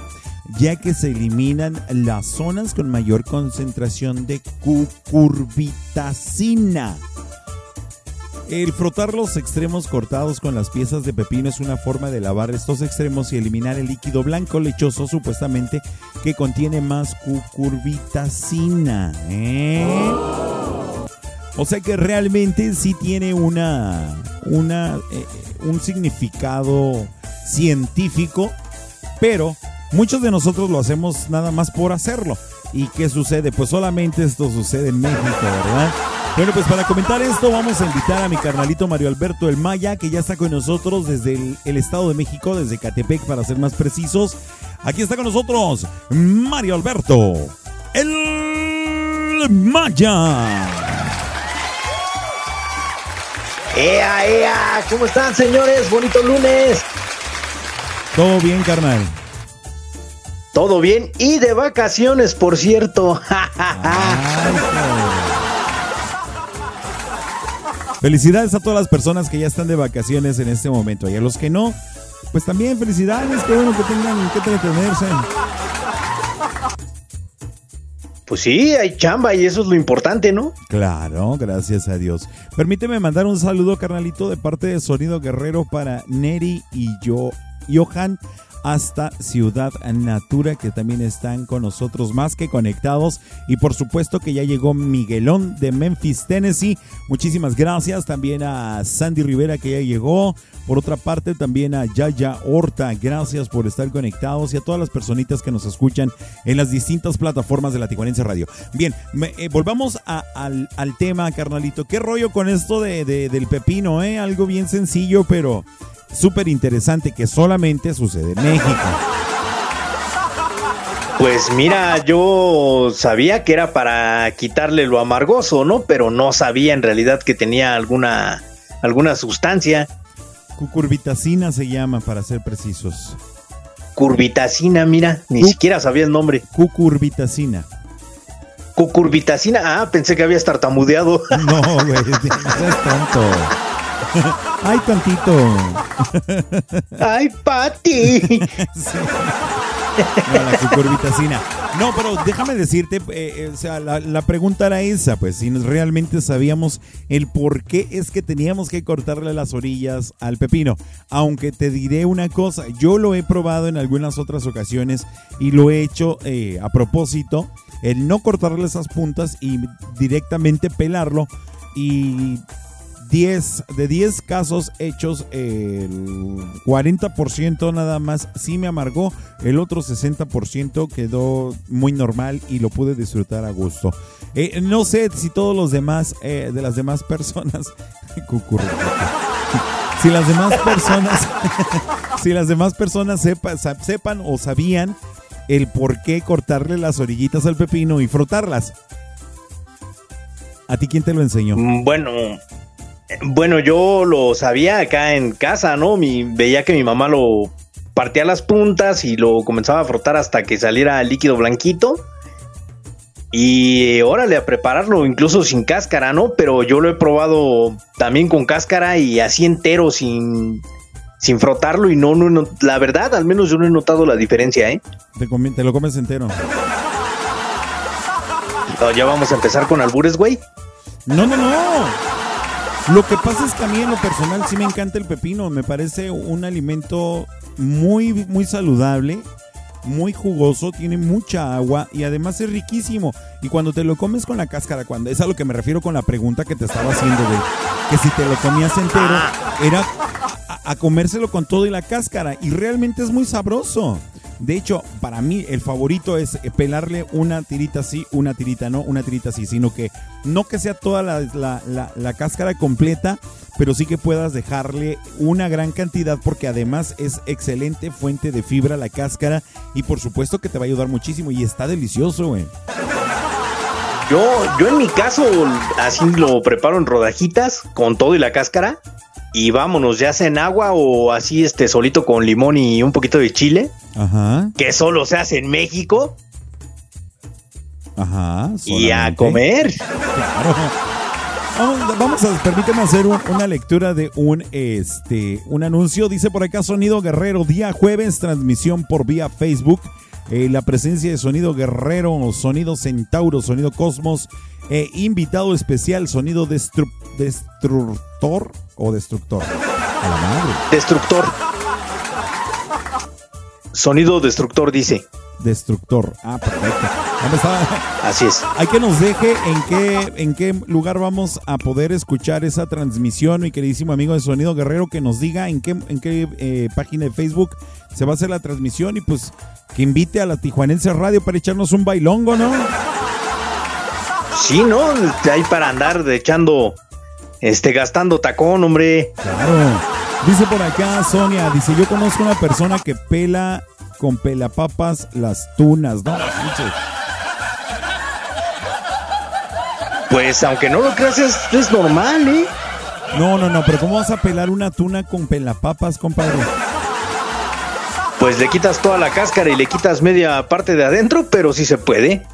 ya que se eliminan las zonas con mayor concentración de cucurbitacina. El frotar los extremos cortados con las piezas de pepino es una forma de lavar estos extremos y eliminar el líquido blanco lechoso supuestamente que contiene más cucurbitacina. ¿eh? O sea que realmente sí tiene una, una eh, un significado científico, pero muchos de nosotros lo hacemos nada más por hacerlo. ¿Y qué sucede? Pues solamente esto sucede en México, ¿verdad? Bueno, pues para comentar esto vamos a invitar a mi carnalito Mario Alberto El Maya, que ya está con nosotros desde el, el Estado de México, desde Catepec para ser más precisos. Aquí está con nosotros Mario Alberto El Maya. ¡Ea, ea! ¿Cómo están, señores? Bonito lunes. Todo bien, carnal. Todo bien y de vacaciones, por cierto. Felicidades a todas las personas que ya están de vacaciones en este momento. Y a los que no, pues también felicidades. Qué bueno que tengan que entretenerse. Pues sí, hay chamba y eso es lo importante, ¿no? Claro, gracias a Dios. Permíteme mandar un saludo, carnalito, de parte de Sonido Guerrero para Neri y yo, Johan, hasta Ciudad Natura, que también están con nosotros más que conectados. Y por supuesto que ya llegó Miguelón de Memphis, Tennessee. Muchísimas gracias. También a Sandy Rivera, que ya llegó. Por otra parte, también a Yaya Horta. Gracias por estar conectados y a todas las personitas que nos escuchan en las distintas plataformas de la Tijuanense Radio. Bien, me- eh, volvamos al, al tema, carnalito. ¿Qué rollo con esto de, de- del pepino, eh? Algo bien sencillo, pero súper interesante que solamente sucede en México. Pues mira, yo sabía que era para quitarle lo amargoso, ¿no? Pero no sabía en realidad que tenía alguna, alguna sustancia. Cucurbitacina se llama, para ser precisos. Curvitacina, mira, ni siquiera sabía el nombre. Cucurbitacina. Cucurbitacina, ah, pensé que habías tartamudeado. No, güey, no seas tonto. Ay, tantito. Ay, Pati. No, la cucurbitacina. No, pero déjame decirte, eh, eh, o sea, la, la pregunta era esa, pues, si realmente sabíamos el por qué es que teníamos que cortarle las orillas al pepino. Aunque te diré una cosa, yo lo he probado en algunas otras ocasiones y lo he hecho eh, a propósito, el no cortarle esas puntas y directamente pelarlo y 10, de 10 casos hechos, el 40% nada más sí me amargó, el otro 60% quedó muy normal y lo pude disfrutar a gusto. Eh, no sé si todos los demás, eh, de las demás personas, si las demás personas, si las demás personas sepan o sabían el por qué cortarle las orillitas al pepino y frotarlas. ¿A ti quién te lo enseñó? Mm, Bueno, bueno, yo lo sabía acá en casa, ¿no? Mi, veía que mi mamá lo partía las puntas y lo comenzaba a frotar hasta que saliera líquido blanquito. Y eh, órale a prepararlo, incluso sin cáscara, ¿no? Pero yo lo he probado también con cáscara y así entero, sin, sin frotarlo. Y no, no, no, la verdad, al menos yo no he notado la diferencia, ¿eh? Te, lo comes entero. No, ya vamos a empezar con albures, güey. No, no, no. Lo que pasa es que a mí en lo personal sí me encanta el pepino. Me parece un alimento muy, muy saludable, muy jugoso, tiene mucha agua y además es riquísimo. Y cuando te lo comes con la cáscara, cuando es a lo que me refiero con la pregunta que te estaba haciendo de que si te lo comías entero, era a, a comérselo con todo y la cáscara. Y realmente es muy sabroso. De hecho, para mí el favorito es eh, pelarle una tirita así, una tirita no, una tirita así, sino que no que sea toda la, la- la- la cáscara completa, pero sí que puedas dejarle una gran cantidad porque además es excelente fuente de fibra la cáscara y por supuesto que te va a ayudar muchísimo y está delicioso, güey. Yo, yo en mi caso, así lo preparo en rodajitas con todo y la cáscara. Y vámonos, ya sea en agua o así, este, solito con limón y un poquito de chile, Ajá, que solo se hace en México. ajá. Y a comer. Claro. Vamos, vamos a, permíteme hacer un- una lectura de un, este, un anuncio. Dice por acá Sonido Guerrero, día jueves, transmisión por vía Facebook. Eh, la presencia de Sonido Guerrero, Sonido Centauro, Sonido Cosmos, eh, invitado especial, Sonido destru- Destructor o Destructor. A la madre. Destructor. Sonido destructor, dice. Destructor. Ah, perfecto. Así es. Hay que nos deje en qué, en qué lugar vamos a poder escuchar esa transmisión, mi queridísimo amigo de Sonido Guerrero, que nos diga en qué, en qué eh, página de Facebook se va a hacer la transmisión y pues que invite a la Tijuanense Radio para echarnos un bailongo, ¿no? Sí, ¿no? Hay para andar de echando, este, gastando tacón, hombre. Claro. Dice por acá Sonia, dice, yo conozco una persona que pela con pelapapas las tunas, ¿no? Pues aunque no lo creas, es, es normal, ¿eh? No, no, no, pero ¿cómo vas a pelar una tuna con pelapapas, compadre? Pues le quitas toda la cáscara y le quitas media parte de adentro, pero sí se puede.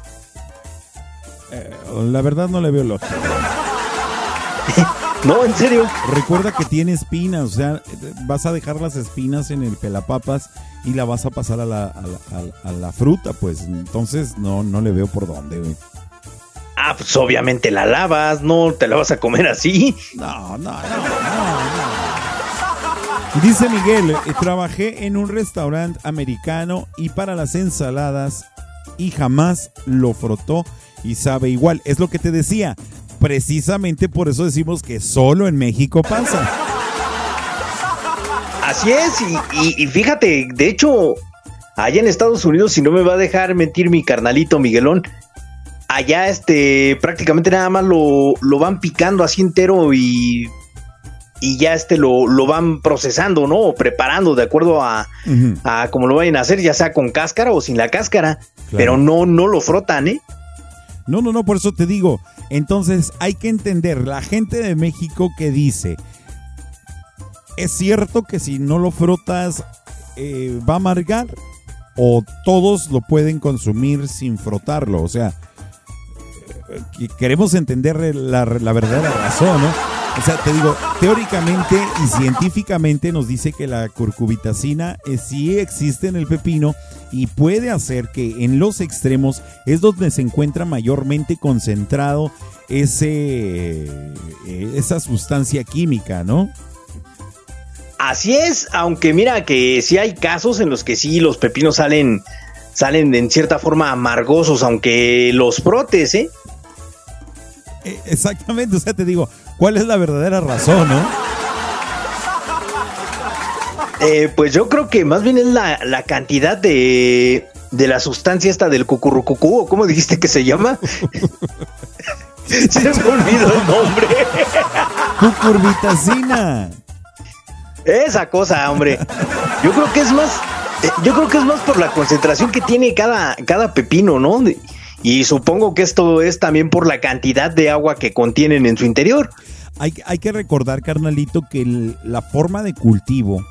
La verdad no le veo lógica. No, en serio. Recuerda que tiene espinas, o sea, vas a dejar las espinas en el pelapapas y la vas a pasar a la, a la, a la- a la fruta, pues entonces no, no le veo por dónde, güey. Ah, pues obviamente la lavas, no te la vas a comer así. No, no, no, Dice Miguel, eh, trabajé en un restaurante americano y para las ensaladas y jamás lo frotó y sabe igual. Es lo que te decía. Precisamente por eso decimos que solo en México pasa. Así es, y, y- y fíjate, de hecho, allá en Estados Unidos, si no me va a dejar mentir mi carnalito Miguelón, allá este prácticamente nada más lo, lo van picando así entero y, y ya este lo, lo van procesando, ¿no? O preparando de acuerdo a, a como lo vayan a hacer, ya sea con cáscara o sin la cáscara. Pero no, no lo frotan, ¿eh? No, no, no, por eso te digo. Entonces hay que entender, la gente de México que dice, ¿es cierto que si no lo frotas eh, va a amargar? ¿O todos lo pueden consumir sin frotarlo? O sea, eh, que- queremos entender la, la verdadera razón, ¿no? O sea, te digo, teóricamente y científicamente nos dice que la curcubitacina eh, sí existe en el pepino y puede hacer que en los extremos es donde se encuentra mayormente concentrado ese, eh, esa sustancia química, ¿no? Así es, aunque mira que sí hay casos en los que sí los pepinos salen, salen en cierta forma amargosos, aunque los frotes, ¿eh? Eh, Exactamente, o sea, te digo, ¿cuál es la verdadera razón, no? Eh, pues yo creo que más bien es la, la cantidad de, de la sustancia esta del cucurrucucú, o ¿cómo dijiste que se llama? se me olvidó el nombre. Cucurbitacina. Esa cosa, hombre. Yo creo que es más, eh, yo creo que es más por la concentración que tiene cada, cada pepino, ¿no? De- Y supongo que esto es también por la cantidad de agua que contienen en su interior. Hay, hay que recordar, carnalito, que el- la forma de cultivo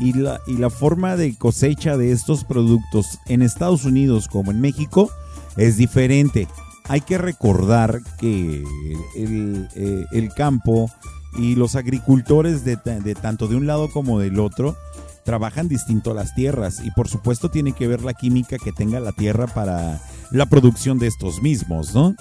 y la, y la forma de cosecha de estos productos en Estados Unidos como en México es diferente. Hay que recordar que el, eh, el campo y los agricultores de, de tanto de un lado como del otro trabajan distinto las tierras y por supuesto tiene que ver la química que tenga la tierra para la producción de estos mismos, ¿no?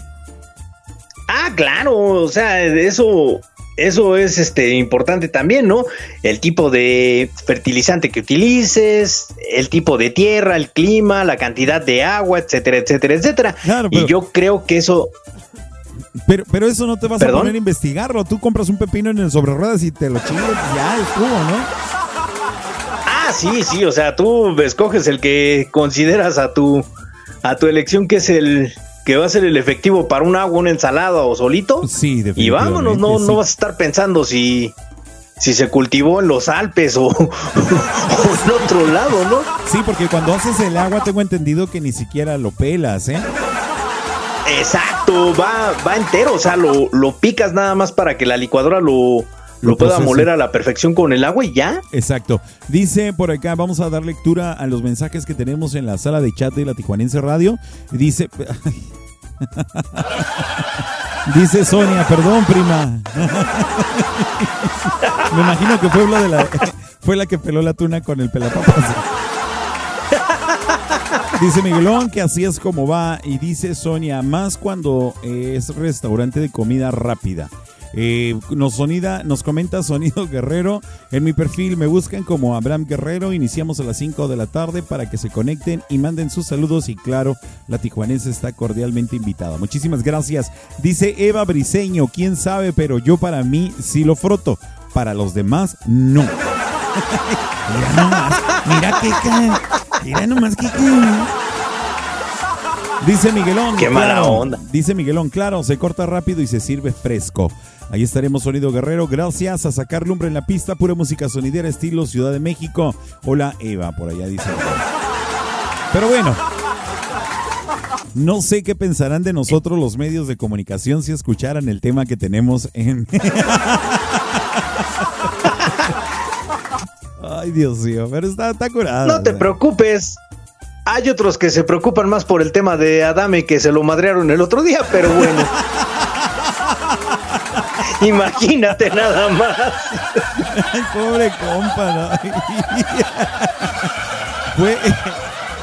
Ah, claro, o sea, eso, eso es este importante también, ¿no? El tipo de fertilizante que utilices, el tipo de tierra, el clima, la cantidad de agua, etcétera, etcétera, etcétera. Y yo creo que eso, Pero, pero eso no te vas ¿Perdón? a poner a investigarlo. Tú compras un pepino en el sobre ruedas y te lo chingas ya estuvo, ¿no? Ah, sí, sí, o sea, tú escoges el que consideras a tu, a tu elección que es el que va a ser el efectivo para un agua, una ensalada o solito. Sí, Y vámonos, no, sí. no vas a estar pensando si, si se cultivó en los Alpes o, o en otro lado, ¿no? Sí, porque cuando haces el agua tengo entendido que ni siquiera lo pelas, ¿eh? Exacto, va, va entero, o sea, lo, lo picas nada más para que la licuadora lo, lo, pueda moler a la perfección con el agua y ya. Exacto. Dice por acá, vamos a dar lectura a los mensajes que tenemos en la sala de chat de la Tijuanense Radio. Dice... Dice Sonia, perdón, prima. Me imagino que fue la, de la, fue la que peló la tuna con el pelapapas. Dice Miguelón que así es como va. Y dice Sonia, más cuando es restaurante de comida rápida. Eh, nos, sonida, nos comenta Sonido Guerrero. En mi perfil me buscan como Abraham Guerrero. Iniciamos a las 5 de la tarde para que se conecten y manden sus saludos. Y claro, la tijuanense está cordialmente invitada. Muchísimas gracias. Dice Eva Briseño, quién sabe, pero yo para mí sí lo froto. Para los demás, no. Mira nomás, mira que ca- Mira nomás que ca- Dice Miguelón. Qué mala onda. Dice Miguelón, claro, se corta rápido y se sirve fresco. Ahí estaremos, Sonido Guerrero. Gracias a sacar lumbre en la pista, pura música sonidera, estilo Ciudad de México. Hola, Eva, por allá dice. Pero bueno, no sé qué pensarán de nosotros los medios de comunicación si escucharan el tema que tenemos en. Ay, Dios mío, pero está, está curado. No te preocupes. Hay otros que se preocupan más por el tema de Adame que se lo madrearon el otro día, pero bueno. Imagínate nada más. Ay, pobre compa, ¿no? fue,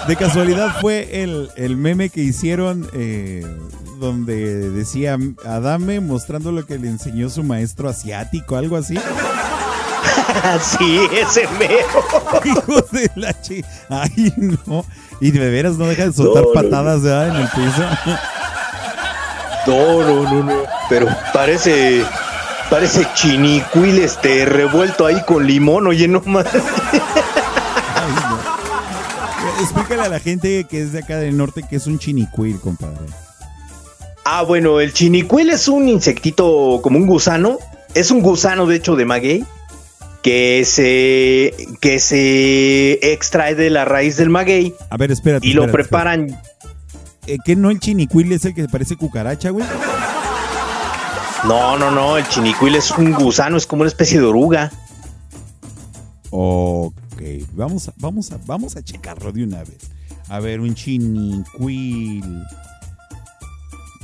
de casualidad fue el, el meme que hicieron eh, donde decía Adame mostrando lo que le enseñó su maestro asiático, algo así. sí, ese mero. Hijos de la chi. Ay, no. Y de veras no deja de soltar No, no, patadas ¿verdad? en el piso. No, no, no, no. Pero parece. Parece chinicuil este revuelto ahí con limón, oye, no más. Explícale a la gente que es de acá del norte que es un chinicuil, compadre. Ah, bueno, el chinicuil es un insectito como un gusano. Es un gusano, de hecho, de maguey. Que se, que se extrae de la raíz del maguey. A ver, espérate. Y lo preparan. espérate. Eh, ¿Que no el chinicuil es el que parece cucaracha, güey? No, no, no. El chinicuil es un gusano, es como una especie de oruga. Ok, vamos a, vamos a, vamos a checarlo de una vez. A ver, un chinicuil.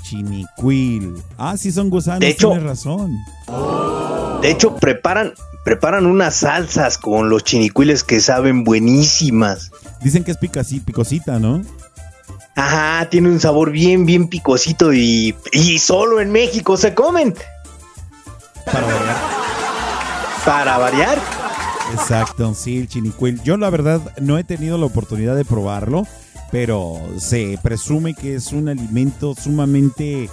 Chinicuil. Ah, sí son gusanos, De hecho- tienes razón. De hecho, preparan, preparan unas salsas con los chinicuiles que saben buenísimas. Dicen que es picasí, picosita, ¿no? Ajá, tiene un sabor bien, bien picosito y, y solo en México se comen. Para variar. Para variar. Exacto, sí, el chinicuil. Yo la verdad no he tenido la oportunidad de probarlo, pero se presume que es un alimento sumamente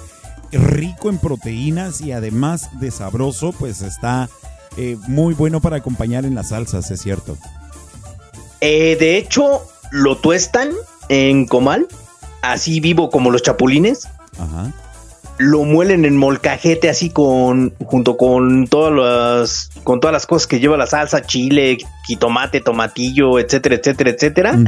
rico en proteínas y además de sabroso, pues está eh, muy bueno para acompañar en las salsas, es cierto. Eh, de hecho, lo tuestan en comal, así vivo como los chapulines. Ajá. Lo muelen en molcajete así con junto con todas las con todas las cosas que lleva la salsa, chile, jitomate, tomatillo, etcétera, etcétera, etcétera.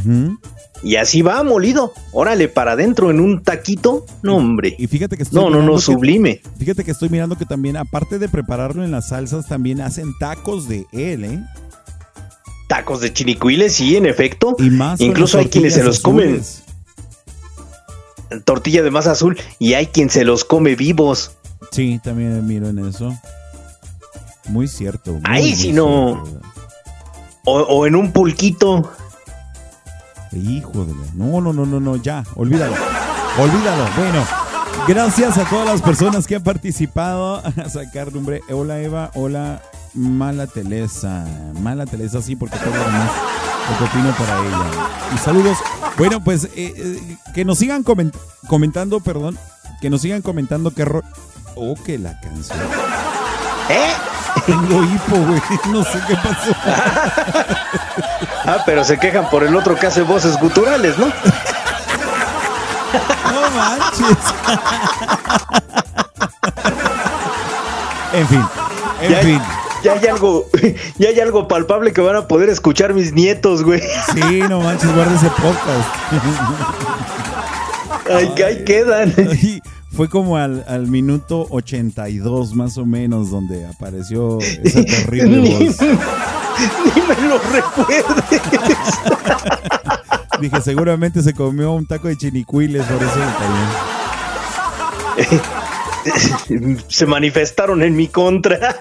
Y así va molido. Órale, para adentro en un taquito. No, hombre. Y fíjate que estoy No, no, no, que- sublime. Fíjate que estoy mirando que también, aparte de prepararlo en las salsas, también hacen tacos de él, ¿eh? Tacos de chinicuiles, sí, en efecto. Y más Incluso hay quienes se los comen. Tortilla de masa azul. Y hay quien se los come vivos. Sí, también miro en eso. Muy cierto. muy, Ahí sí no. O, o en un pulquito. Hijo de la... No, no, no, no, no, ya, olvídalo. Olvídalo. Bueno, gracias a todas las personas que han participado a sacar nombre. Hola Eva, hola Mala Telesa. Mala Telesa, sí, porque todo lo demás lo opino para ella. Y saludos. Bueno, pues eh, eh, que nos sigan coment- comentando, perdón, que nos sigan comentando que... ro- Oh, que la canción. ¿Eh? Tengo hipo, güey. No sé qué pasó. Ah, pero se quejan por el otro que hace voces guturales, ¿no? No manches. en fin, en Ya- fin. Ya hay algo, ya hay algo palpable que van a poder escuchar mis nietos, güey. Sí, no manches, guarda ese podcast. Ay, que ahí quedan. Ay, Fue como al, al minuto 82 más o menos donde apareció esa terrible Ni, voz. ni me lo recuerdes. Dije, seguramente se comió un taco de chinicuiles, por eso. Se manifestaron en mi contra.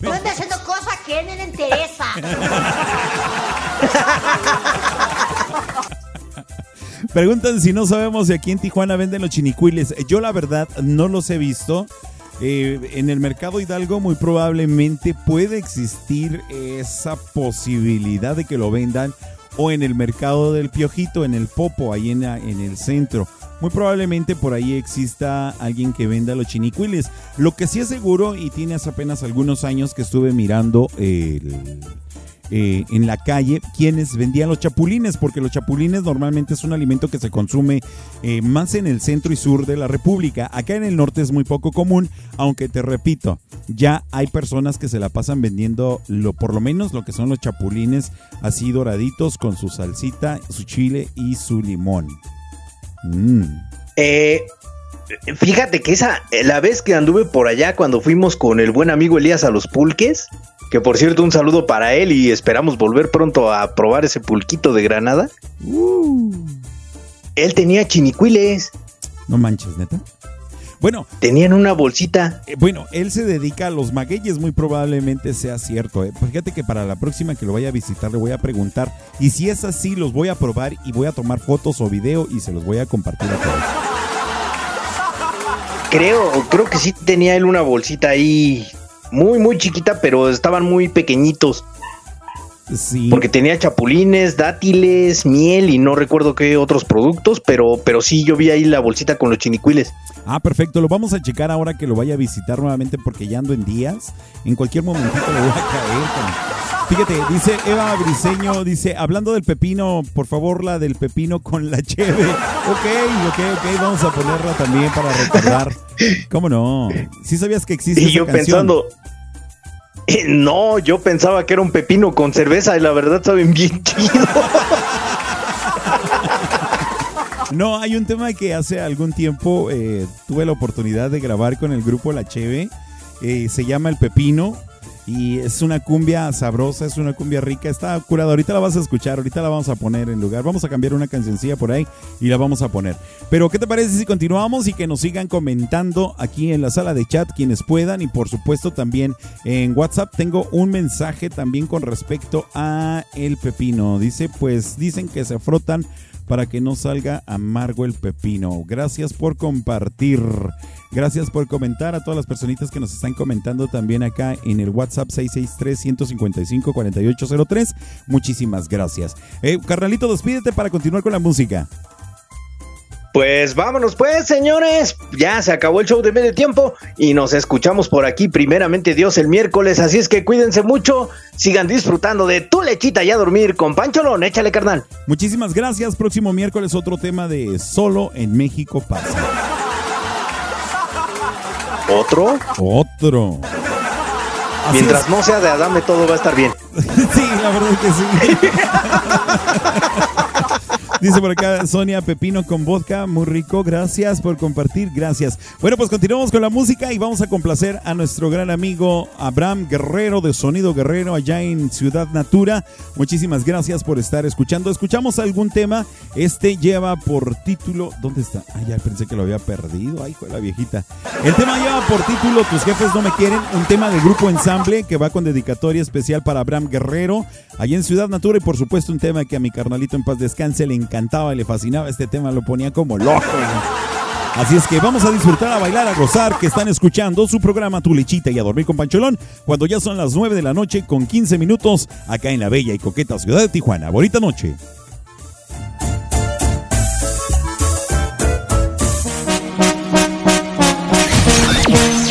Tú andas haciendo cosas que a él no le interesa. Preguntan si no sabemos si aquí en Tijuana venden los chinicuiles. Yo la verdad no los he visto. Eh, en el mercado Hidalgo muy probablemente puede existir esa posibilidad de que lo vendan o en el mercado del Piojito, en el Popo, ahí en el centro. Muy probablemente por ahí exista alguien que venda los chinicuiles. Lo que sí es seguro, y tienes apenas algunos años que estuve mirando el, eh, en la calle quienes vendían los chapulines, porque los chapulines normalmente es un alimento que se consume eh, más en el centro y sur de la República. Acá en el norte es muy poco común, aunque te repito, ya hay personas que se la pasan vendiendo lo, por lo menos lo que son los chapulines así doraditos con su salsita, su chile y su limón. Mm. Eh, fíjate que esa, la vez que anduve por allá cuando fuimos con el buen amigo Elías a los pulques, que por cierto un saludo para él y esperamos volver pronto a probar ese pulquito de Granada. Él tenía chinicuiles. No manches, neta. Bueno. Tenían una bolsita. Eh, bueno, él se dedica a los magueyes, muy probablemente sea cierto. ¿eh? Fíjate que para la próxima que lo vaya a visitar le voy a preguntar. Y si es así, los voy a probar y voy a tomar fotos o video y se los voy a compartir a todos. Creo, creo que sí tenía él una bolsita ahí muy, muy chiquita, pero estaban muy pequeñitos. Sí. Porque tenía chapulines, dátiles, miel y no recuerdo qué otros productos, pero, pero sí, yo vi ahí la bolsita con los chinicuiles. Ah, perfecto. Lo vamos a checar ahora que lo vaya a visitar nuevamente porque ya ando en días. En cualquier momentito le voy a caer. Fíjate, dice Eva Briseño, dice, hablando del pepino, por favor la del pepino con la cheve. Ok, ok, ok, vamos a ponerla también para recordar. ¿Cómo no? ¿Sí sabías que existe Y esa yo canción? pensando, eh, no, yo pensaba que era un pepino con cerveza y la verdad saben bien chido. No, hay un tema que hace algún tiempo eh, tuve la oportunidad de grabar con el grupo La Cheve. eh, se llama El Pepino. Y es una cumbia sabrosa, es una cumbia rica, está curada. Ahorita la vas a escuchar, ahorita la vamos a poner en lugar. Vamos a cambiar una cancioncilla por ahí y la vamos a poner. Pero, ¿qué te parece si continuamos y que nos sigan comentando aquí en la sala de chat quienes puedan? Y por supuesto también en WhatsApp tengo un mensaje también con respecto a el pepino. Dice, pues dicen que se frotan para que no salga amargo el pepino. Gracias por compartir. Gracias por comentar a todas las personitas que nos están comentando también acá en el WhatsApp 663-155-4803. Muchísimas gracias. Eh, carnalito, despídete para continuar con la música. Pues vámonos pues, señores. Ya se acabó el show de medio tiempo y nos escuchamos por aquí primeramente Dios el miércoles. Así es que cuídense mucho, sigan disfrutando de tu lechita y a dormir con Pancholón. Échale, carnal. Muchísimas gracias. Próximo miércoles otro tema de Solo en México pasa. ¿Otro? Otro. Así Mientras es. no sea de Adame, todo va a estar bien. Sí, la verdad que sí. Dice por acá Sonia Pepino con vodka, muy rico, gracias por compartir, gracias. Bueno, pues continuamos con la música y vamos a complacer a nuestro gran amigo Abraham Guerrero de Sonido Guerrero allá en Ciudad Natura. Muchísimas gracias por estar escuchando. Escuchamos algún tema, este lleva por título, ¿dónde está? Ah, ya pensé que lo había perdido, ay, de la viejita. El tema lleva por título Tus jefes no me quieren, un tema del grupo Ensamble que va con dedicatoria especial para Abraham Guerrero, allá en Ciudad Natura y por supuesto un tema que a mi carnalito en paz descanse le encantaba y le fascinaba este tema, lo ponía como loco. Así es que vamos a disfrutar, a bailar, a gozar, que están escuchando su programa Tu Lechita y a dormir con Pancholón, cuando ya son las 9 de la noche con 15 minutos, acá en la bella y coqueta ciudad de Tijuana. Bonita noche.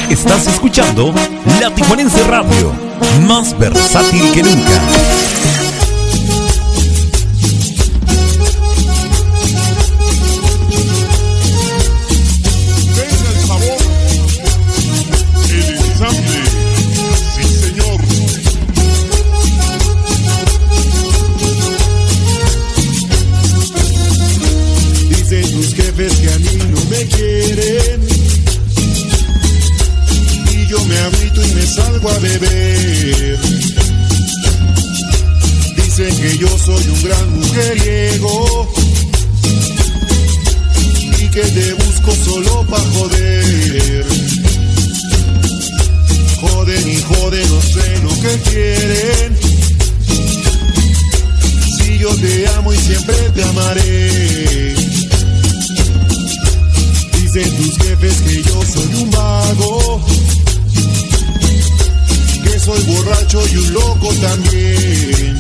Estás escuchando La Tijuanense Radio, más versátil que nunca. Salgo a beber. Dicen que yo soy un gran mujeriego. Y que te busco solo pa' joder. Joden y joden, no sé lo que quieren. Si yo te amo y siempre te amaré. Dicen tus jefes que yo soy un vago, soy borracho y un loco también.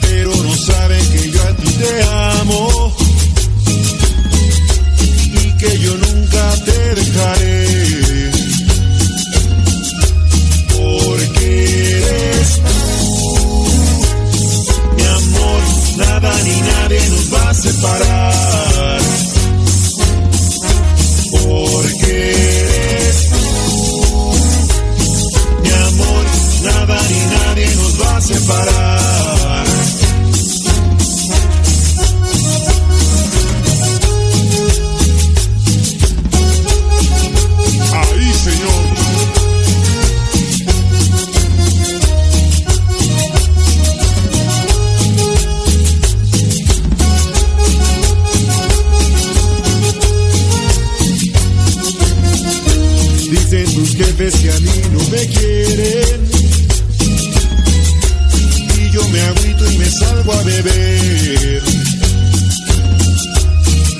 Pero no saben que yo a ti te amo y que yo nunca te dejaré. Porque eres tú, mi amor, nada ni nadie nos va a separar. va a separar. Ahí, Señor. Dicen tus jefes que a mí no me quieren agüito y me salgo a beber.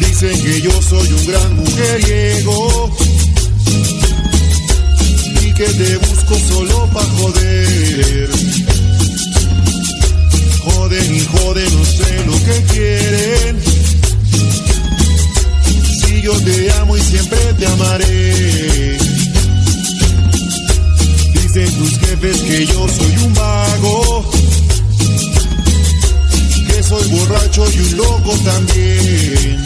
Dicen que yo soy un gran mujeriego y que te busco solo pa' joder. Joden y joden, no sé lo que quieren. Si yo te amo y siempre te amaré. Dicen tus jefes que yo soy un vago, soy borracho y un loco también.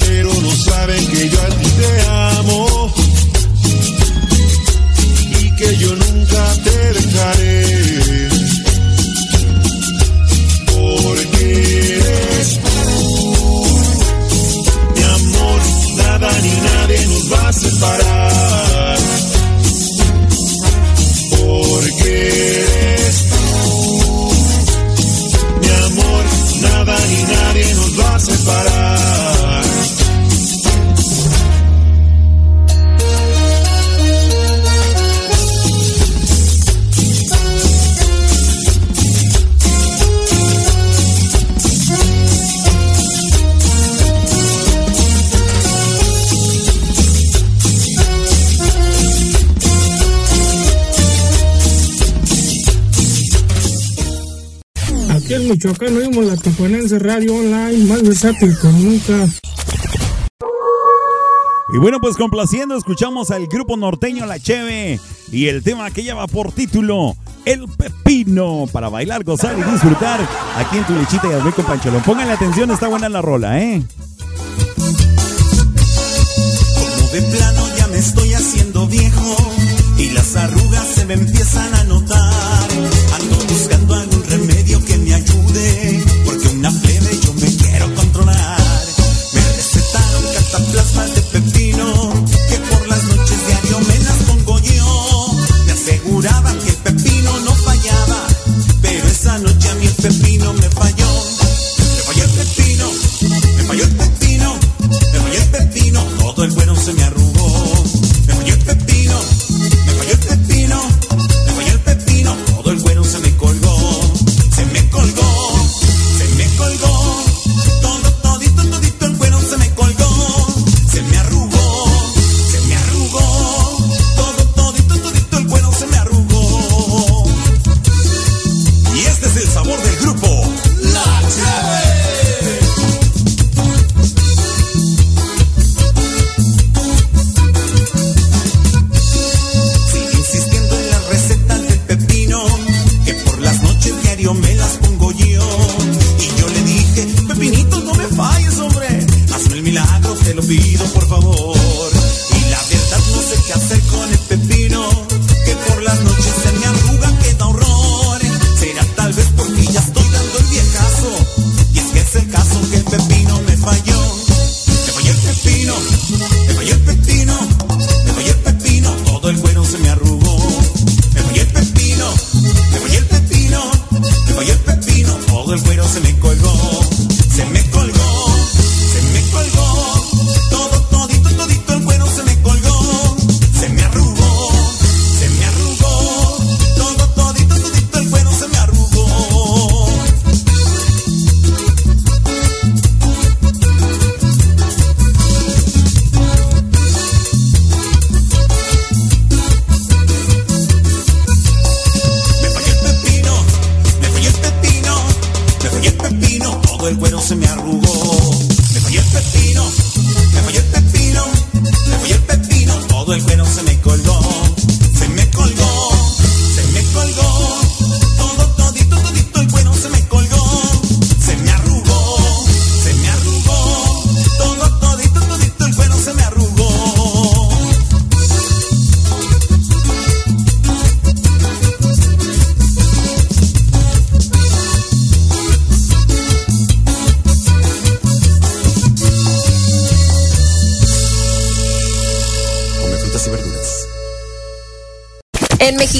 Pero no saben que yo a ti te amo y que yo nunca te dejaré. Porque eres tú, mi amor, nada ni nadie nos va a separar. Porque eres nadie nos va a separar. Michoacán oímos la Tijuanense Radio Online, más versátil que nunca. Y bueno, pues complaciendo, escuchamos al grupo norteño La Cheve y el tema que lleva por título El Pepino para bailar, gozar y disfrutar aquí en tu lechita y al con Pancholón. Pónganle atención, está buena la rola, ¿eh? Como de plano ya me estoy haciendo viejo y las arrugas se me empiezan a notar.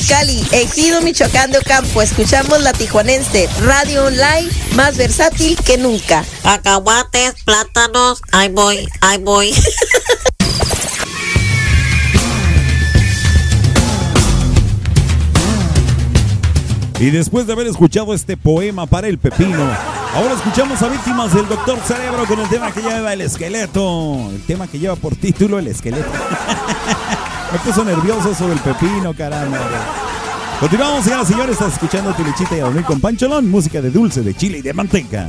Mexicali, Ejido Michoacán de Ocampo, escuchamos la tijuanense Radio Online, más versátil que nunca. Cacahuates, plátanos, ahí voy, ahí voy. Y después de haber escuchado este poema para el pepino, ahora escuchamos a víctimas del Doctor Cerebro con el tema que lleva el esqueleto. El tema que lleva por título el esqueleto. Me puso nervioso sobre el pepino, caramba. Continuamos, señoras señores. Estás escuchando tu lechita y a dormir con Pancholón, música de dulce, de chile y de manteca.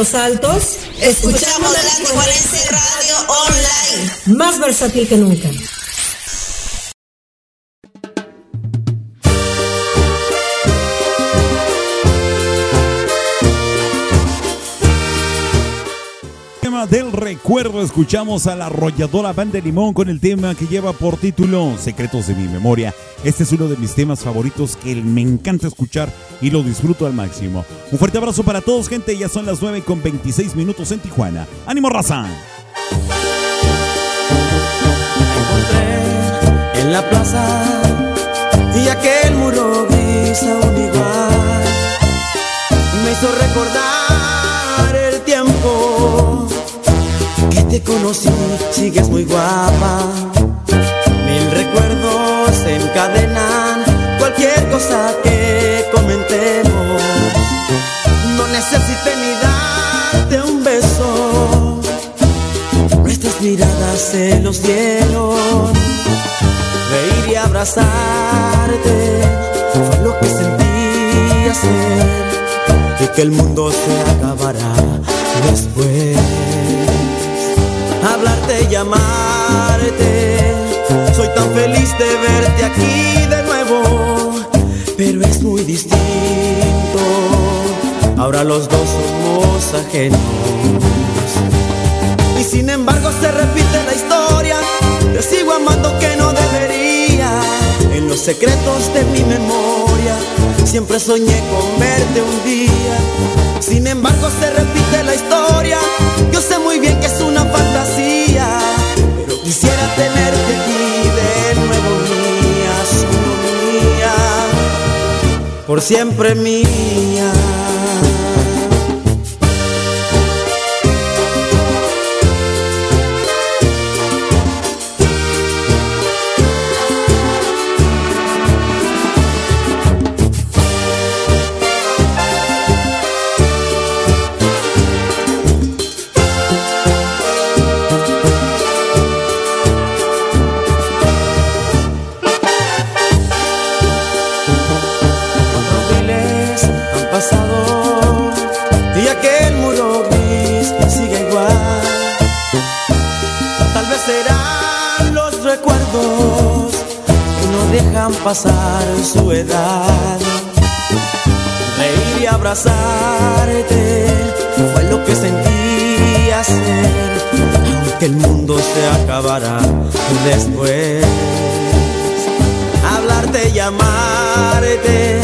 Los altos, Escuchamos la Radio Online. más versátil que nunca. Del recuerdo, escuchamos a la arrolladora Banda Limón con el tema que lleva por título Secretos de mi memoria. Este es uno de mis temas favoritos que me encanta escuchar y lo disfruto al máximo. Un fuerte abrazo para todos, gente. Ya son las 9 con 26 minutos en Tijuana. ¡Ánimo, raza! en la plaza y aquel muro gris aún igual me hizo recordar te conocí, sigues muy guapa. Mil recuerdos se encadenan, cualquier cosa que comentemos. No necesité ni darte un beso, nuestras miradas se los dieron. Reír y abrazarte fue lo que sentí hacer y que el mundo se acabará después hablarte y llamarte. Soy tan feliz de verte aquí de nuevo, pero es muy distinto. Ahora los dos somos ajenos. Y sin embargo se repite la historia, te sigo amando que no debería. En los secretos de mi memoria, siempre soñé con verte un día. Sin embargo se repite la historia, yo sé muy bien que es tenerte aquí de nuevo mía, solo mía, por siempre mía. Pasar su edad. Reír y abrazarte fue lo que sentí hacer, aunque el mundo se acabara después hablarte y amarte.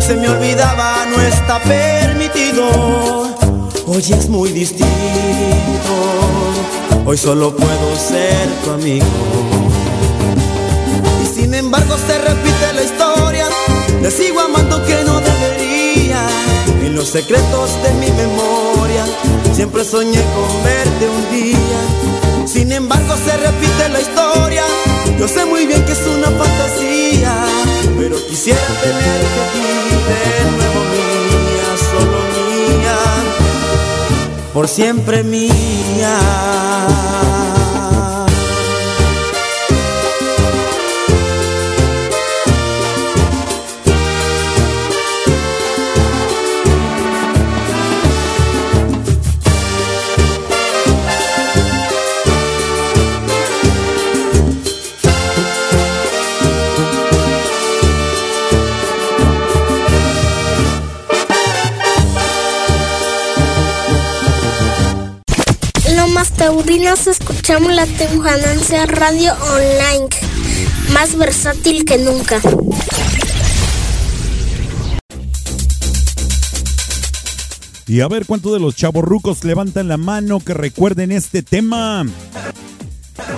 Se me olvidaba, no está permitido. Hoy es muy distinto. Hoy solo puedo ser tu amigo. Sin embargo se repite la historia. Le sigo amando que no debería. En los secretos de mi memoria, siempre soñé con verte un día. Sin embargo se repite la historia. Yo sé muy bien que es una fantasía, pero quisiera tenerte aquí de nuevo mía, solo mía, por siempre mía. Taurinos escuchamos la Temujananza Radio Online, más versátil que nunca. Y a ver cuántos de los chavorrucos levantan la mano que recuerden este tema.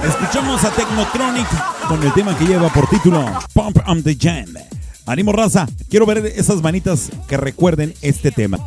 Escuchamos a Technotronic con el tema que lleva por título Pump on the Jam. Ánimo raza, quiero ver esas manitas que recuerden este tema.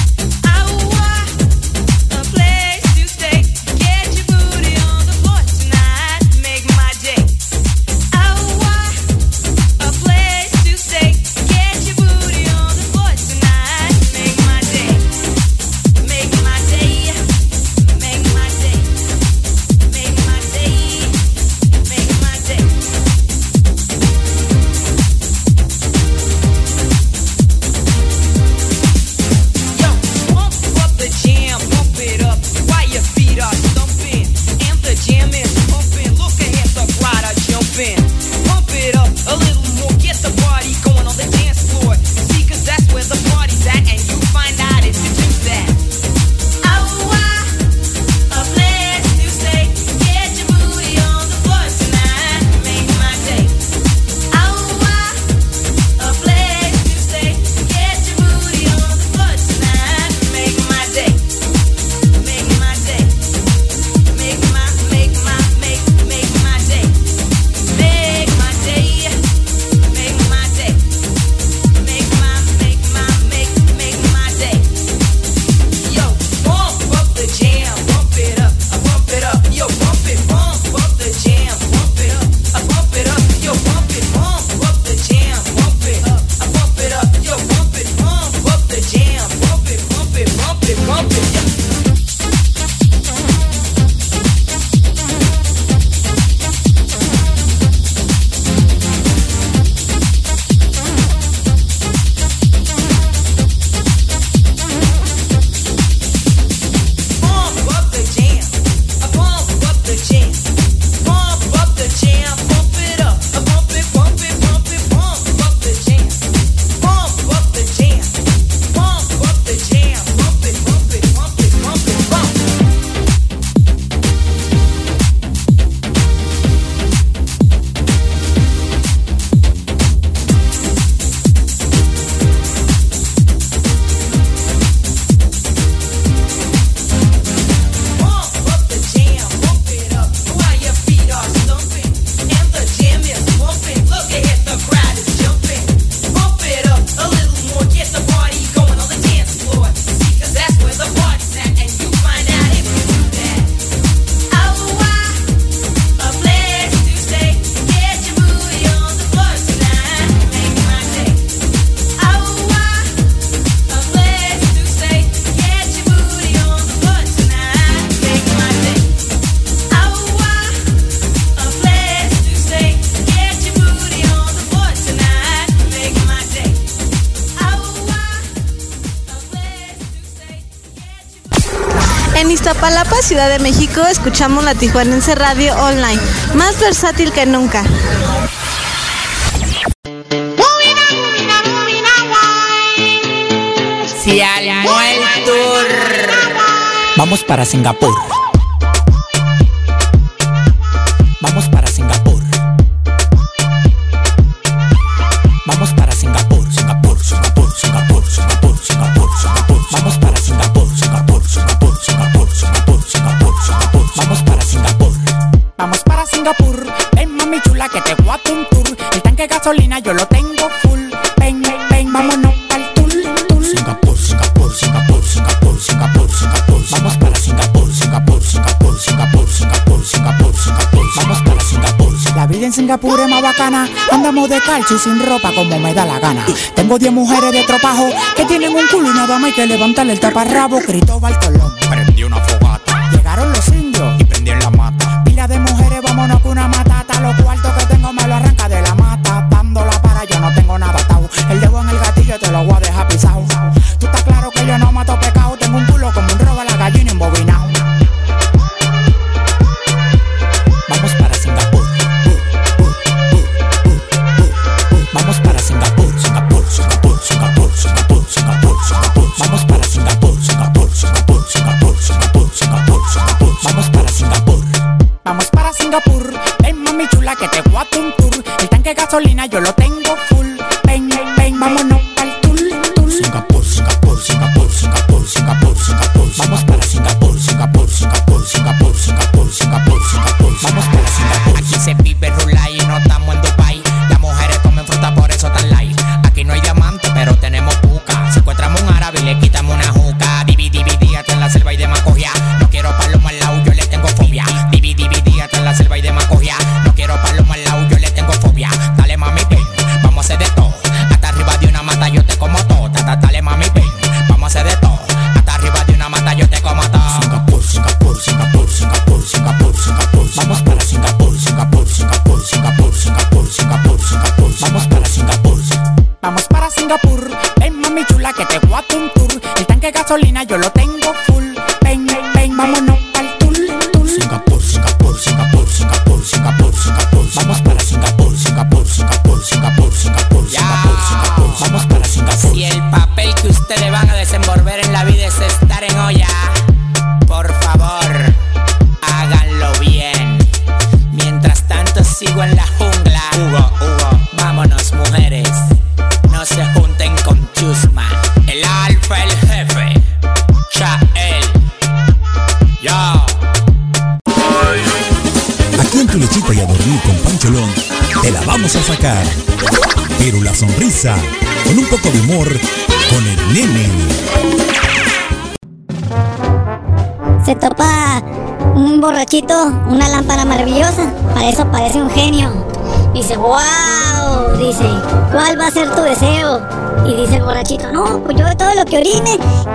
Ciudad de México, escuchamos la Tijuanense Radio Online, más versátil que nunca. Tour. Vamos para Singapur. Es más bacana. Andamos de calcio y sin ropa como me da la gana. Tengo 10 mujeres de tropajo que tienen un culo y nada más hay que levantarle el taparrabo. Cristóbal Colón.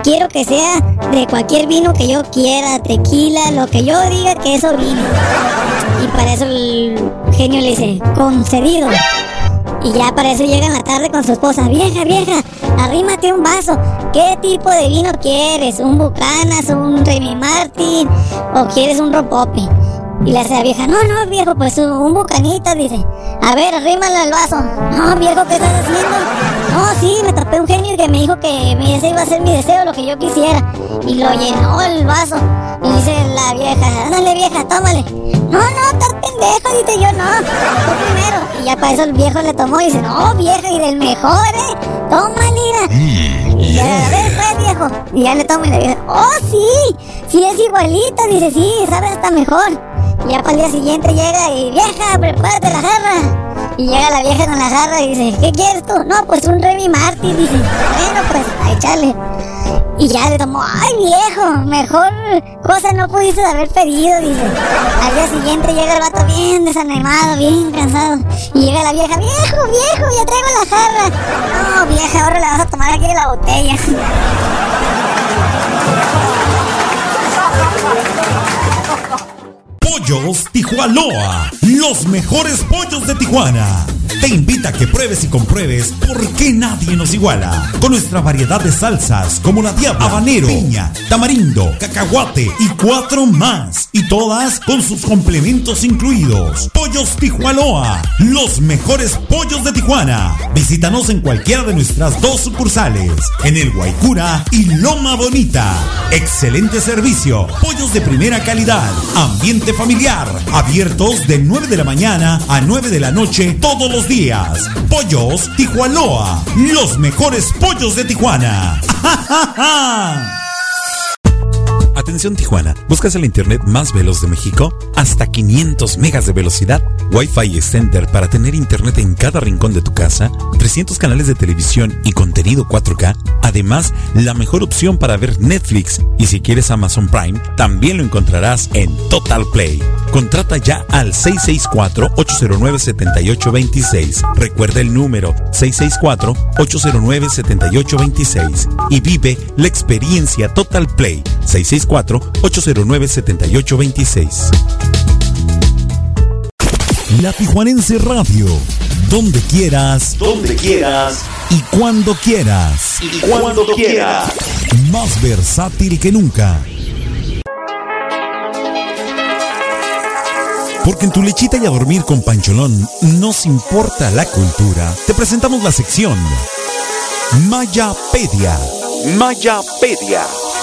Quiero que sea de cualquier vino que yo quiera, tequila, lo que yo diga que eso vino. Y para eso el genio le dice, concedido. Y ya para eso llega en la tarde con su esposa, vieja, vieja, arrímate un vaso. ¿Qué tipo de vino quieres? ¿Un Bucanas, un Remy Martin o quieres un Rompope? Y le hace la vieja, no, no, viejo, pues un, bucanita, dice. A ver, arrímale al vaso. No, viejo, ¿qué estás haciendo? No, sí, me topé un genio que me dijo que ese iba a ser mi deseo, lo que yo quisiera. Y lo llenó el vaso. Y dice la vieja, ándale vieja, tómale. No, no, estás pendejo, dice yo, no. Tú primero. Y ya para eso el viejo le tomó y dice, no, vieja, y del mejor, eh. Tómale, mira. Y ya, a ver, pues, viejo. Y ya le toma y le dice, oh, sí, sí es igualito. Dice, sí, sabe hasta mejor. Y ya para el día siguiente llega y, vieja, prepárate la jarra. Y llega la vieja con la jarra y dice, ¿qué quieres tú? No, pues un Remy Martin. Dice, bueno, pues, a echarle. Y ya le tomó, ay viejo, mejor cosa no pudiste haber pedido, dice. Al día siguiente llega el vato bien desanimado, bien cansado. Y llega la vieja, viejo, viejo, ya traigo la jarra. No, vieja, ahora la vas a tomar aquí de la botella. Pollos Tijuanoa, los mejores pollos de Tijuana. Te invita a que pruebes y compruebes por qué nadie nos iguala. Con nuestra variedad de salsas como la diabla, habanero, piña, tamarindo, cacahuate y cuatro más. Y todas con sus complementos incluidos. Pollos Tijuanoa, los mejores pollos de Tijuana. Visítanos en cualquiera de nuestras dos sucursales, en el Guaycura y Loma Bonita. Excelente servicio, pollos de primera calidad, ambiente familiar, abiertos de 9 de la mañana a 9 de la noche todos los días. Pollos Tijuanoa, los mejores pollos de Tijuana. Atención Tijuana, ¿buscas el internet más veloz de México? Hasta 500 megas de velocidad, Wi-Fi Extender para tener internet en cada rincón de tu casa, 300 canales de televisión y contenido 4K, además la mejor opción para ver Netflix y si quieres Amazon Prime, también lo encontrarás en Total Play. Contrata ya al 664-809-7826. Recuerda el número 664-809-7826 y vive la experiencia Total Play 664-809-7826. La Tijuanense Radio, donde quieras, Donde quieras. y cuando quieras. Y cuando quieras. Más versátil que nunca. Porque en tu lechita y a dormir con Pancholón nos importa la cultura. Te presentamos la sección Mayapedia. Mayapedia.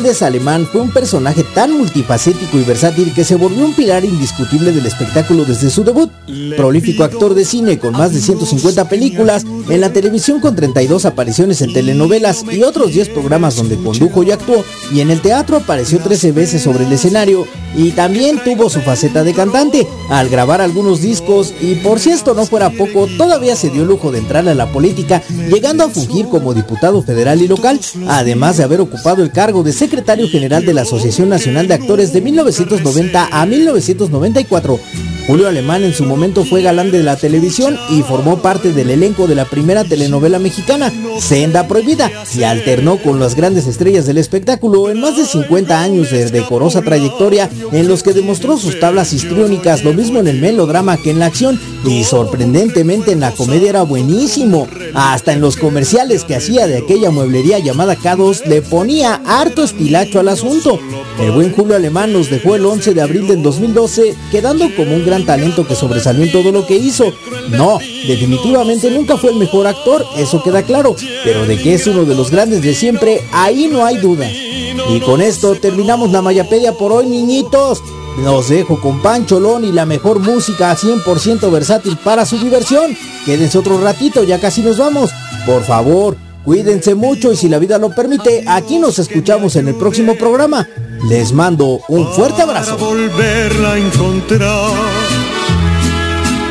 Méndez Alemán fue un personaje tan multifacético y versátil que se volvió un pilar indiscutible del espectáculo desde su debut. Prolífico actor de cine con más de 150 películas, en la televisión con 32 apariciones en telenovelas y otros 10 programas donde condujo y actuó, y en el teatro apareció 13 veces sobre el escenario, y también tuvo su faceta de cantante, al grabar algunos discos, y por si esto no fuera poco, todavía se dio el lujo de entrar a la política, llegando a fungir como diputado federal y local, además de haber ocupado el cargo de secretario general de la Asociación Nacional de Actores de 1990 a 1994. Julio Alemán en su momento fue galán de la televisión y formó parte del elenco de la primera telenovela mexicana, Senda Prohibida, y alternó con las grandes estrellas del espectáculo en más de 50 años de decorosa trayectoria en los que demostró sus tablas histriónicas, lo mismo en el melodrama que en la acción, y sorprendentemente en la comedia era buenísimo. Hasta en los comerciales que hacía de aquella mueblería llamada K2 le ponía harto estilacho al asunto. El buen Julio Alemán nos dejó el 11 de abril del 2012, quedando como un gran talento que sobresalió en todo lo que hizo. No, definitivamente nunca fue el mejor actor, eso queda claro, pero de que es uno de los grandes de siempre, ahí no hay duda. Y con esto terminamos la Mayapedia por hoy, niñitos. Los dejo con Pancholón y la mejor música 100% versátil para su diversión. Quédense otro ratito, ya casi nos vamos. Por favor, cuídense mucho y si la vida lo permite, aquí nos escuchamos en el próximo programa. Les mando un fuerte abrazo. volverla a encontrar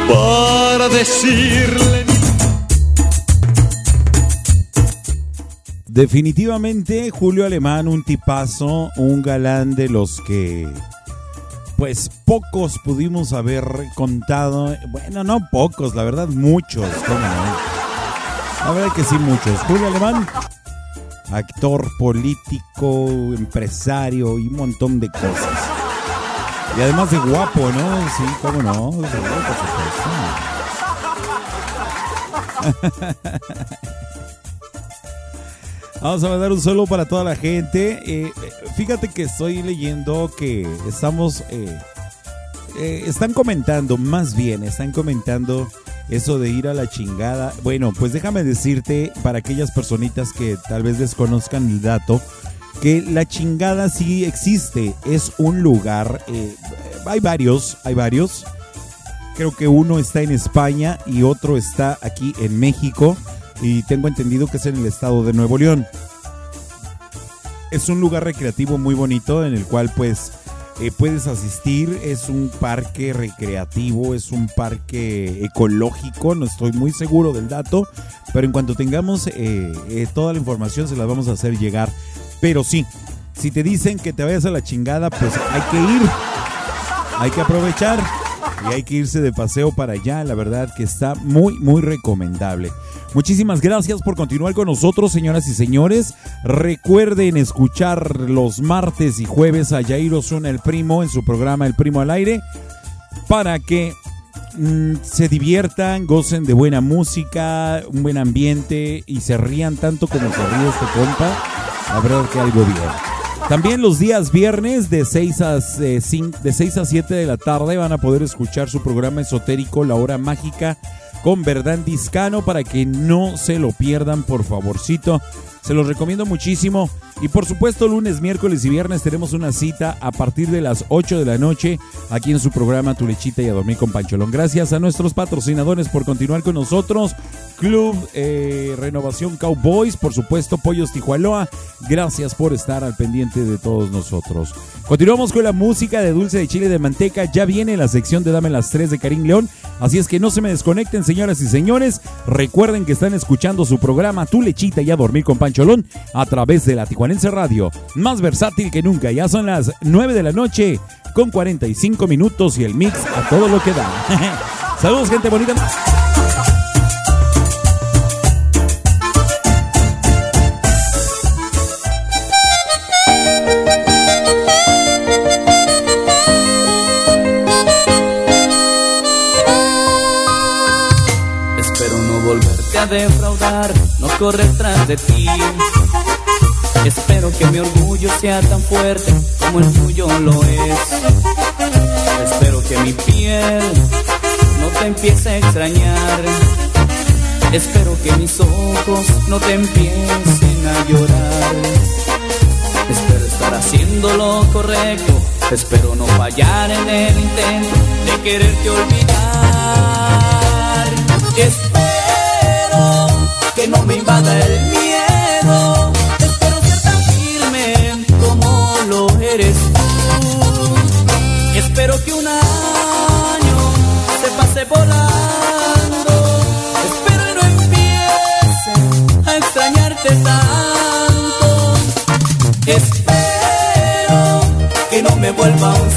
para decirle Definitivamente Julio Alemán, un tipazo, un galán de los que pues pocos pudimos haber contado. Bueno, no pocos, la verdad muchos. ¿cómo no? La verdad que sí, muchos. Julio Alemán, actor político, empresario y un montón de cosas. Y además de guapo, ¿no? Sí, cómo no. Vamos a mandar un saludo para toda la gente. Eh, fíjate que estoy leyendo que estamos. eh, eh, están comentando, más bien, están comentando eso de ir a la chingada. Bueno, pues déjame decirte, para aquellas personitas que tal vez desconozcan el dato, que la chingada sí existe. Es un lugar. eh, hay varios, hay varios. Creo que uno está en España y otro está aquí en México. Y tengo entendido que es en el estado de Nuevo León. Es un lugar recreativo muy bonito en el cual pues eh, puedes asistir. Es un parque recreativo, es un parque ecológico. No estoy muy seguro del dato, pero en cuanto tengamos eh, eh, toda la información se la vamos a hacer llegar. Pero sí, si te dicen que te vayas a la chingada, pues hay que ir. Hay que aprovechar. Y hay que irse de paseo para allá. La verdad que está muy, muy recomendable. Muchísimas gracias por continuar con nosotros, señoras y señores. Recuerden escuchar los martes y jueves a Jair Osuna, el primo, en su programa El Primo al Aire, para que mm, se diviertan, gocen de buena música, un buen ambiente y se rían tanto como se ríe este compa. La verdad que algo bien. También los días viernes de 6 a, eh, de 6 a 7 de la tarde van a poder escuchar su programa esotérico La Hora Mágica con Verdán Discano para que no se lo pierdan, por favorcito. Se los recomiendo muchísimo. Y por supuesto, lunes, miércoles y viernes tenemos una cita a partir de las 8 de la noche aquí en su programa Tu Lechita y a Dormir con Pancholón. Gracias a nuestros patrocinadores por continuar con nosotros. Club eh, Renovación Cowboys, por supuesto, Pollos Tijualoa. Gracias por estar al pendiente de todos nosotros. Continuamos con la música de dulce de chile de manteca. Ya viene la sección de Dame las 3 de Karim León. Así es que no se me desconecten, señoras y señores. Recuerden que están escuchando su programa Tu Lechita y a Dormir con A través de la Tijuanense Radio. Más versátil que nunca. Ya son las 9 de la noche con 45 minutos y el mix a todo lo que da. Saludos, gente bonita. Defraudar, no correr tras de ti. Espero que mi orgullo sea tan fuerte como el tuyo lo es. Espero que mi piel no te empiece a extrañar. Espero que mis ojos no te empiecen a llorar. Espero estar haciendo lo correcto. Espero no fallar en el intento de quererte olvidar. Que no me invada el miedo. Espero ser tan firme como lo eres tú. Espero que un año se pase volando. Espero y no empiece a extrañarte tanto. Espero que no me vuelva un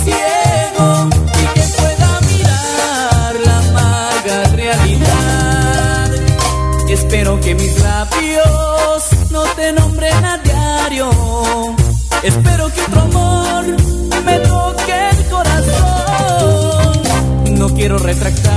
Espero que mis labios no te nombren a diario. Espero que otro amor me toque el corazón. No quiero retractarme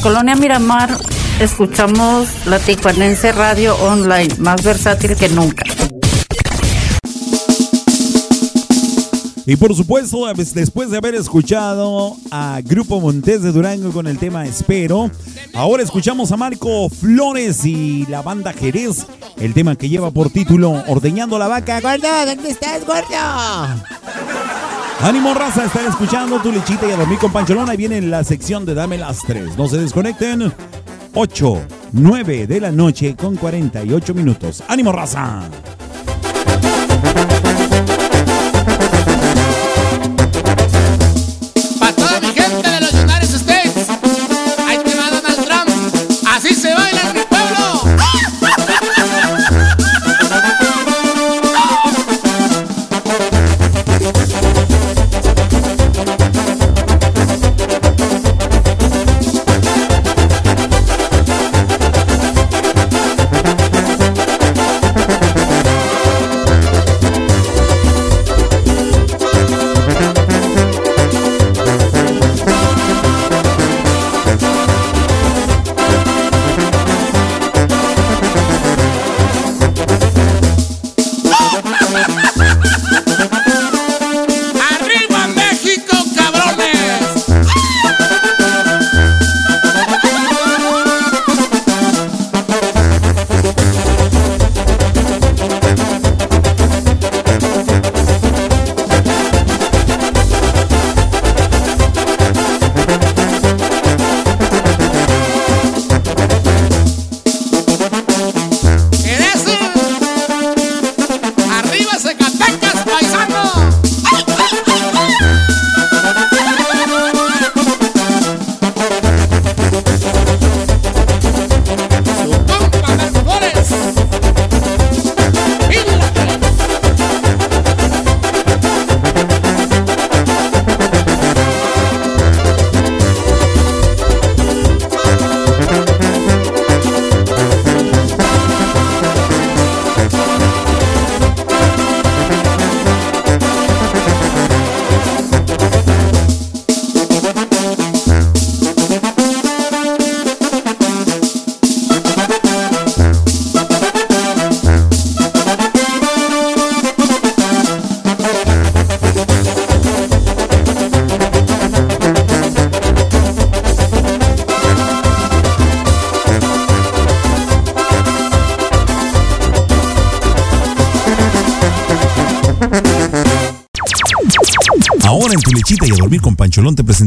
colonia Miramar escuchamos la Tijuanense Radio Online, más versátil que nunca. Y por supuesto, pues, después de haber escuchado a Grupo Montes de Durango con el tema Espero, ahora escuchamos a Marco Flores y la banda Jerez, el tema que lleva por título Ordeñando la vaca. ¡Gordo! ¿Dónde estás, gordo? Ánimo raza, están escuchando tu lechita y a dormir con Pancholón. Ahí viene la sección de Dame las 3. No se desconecten. 8, 9 de la noche con 48 minutos. ¡Ánimo raza!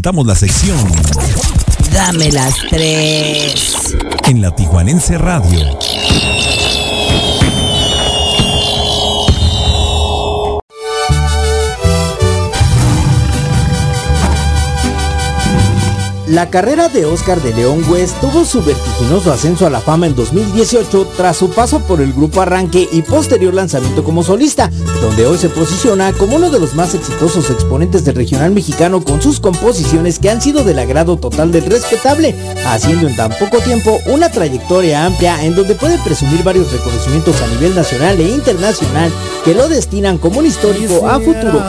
Presentamos la sección Dame las tres. en la Tijuanense Radio. La carrera de Oscar de León West tuvo su vertiginoso ascenso a la fama en 2018 tras su paso por el grupo Arranque y posterior lanzamiento como solista, donde hoy se posiciona como uno de los más exitosos exponentes del regional mexicano con sus composiciones que han sido del agrado total del respetable, haciendo en tan poco tiempo una trayectoria amplia en donde puede presumir varios reconocimientos a nivel nacional e internacional que lo destinan como un histórico a futuro.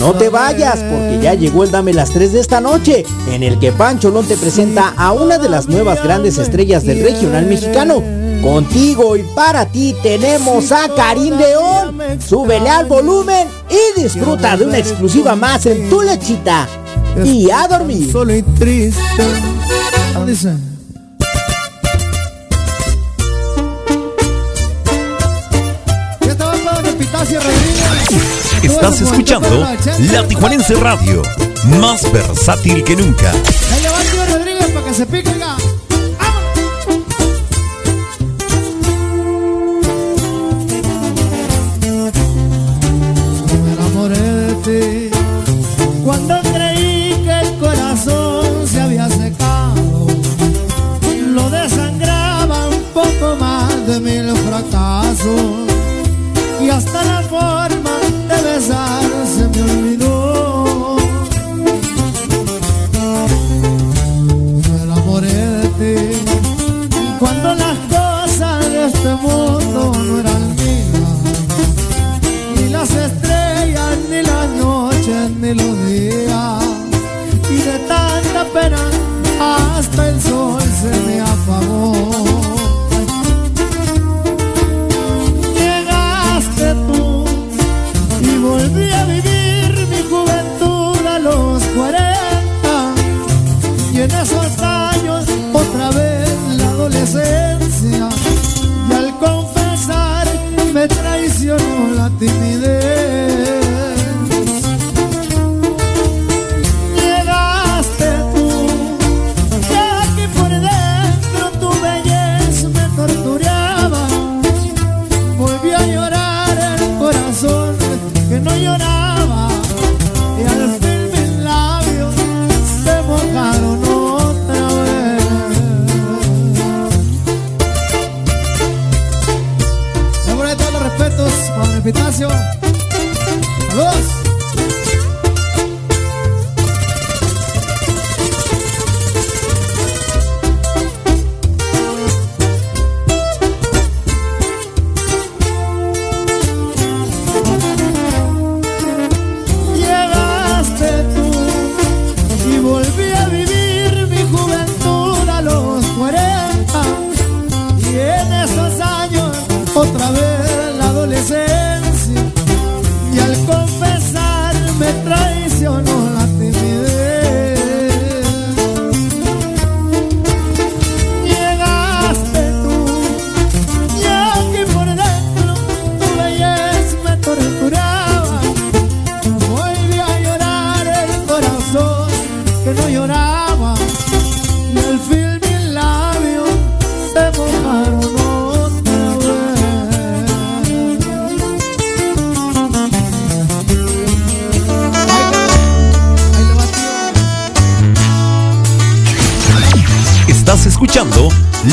No te vayas porque ya llegó el Dame las 3 de esta noche, en el que Pancho Lón te presenta a una de las nuevas grandes estrellas del regional mexicano. Contigo y para ti tenemos a Karim León. Súbele al volumen y disfruta de una exclusiva más en tu lechita. Y a dormir. Solo y triste. Rodríguez. Estás escuchando La Tijuanense Radio, más versátil que nunca. Ahí le va el tío Rodríguez para que se pique, oiga.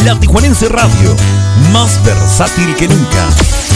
La Tijuanense Radio, más versátil que nunca.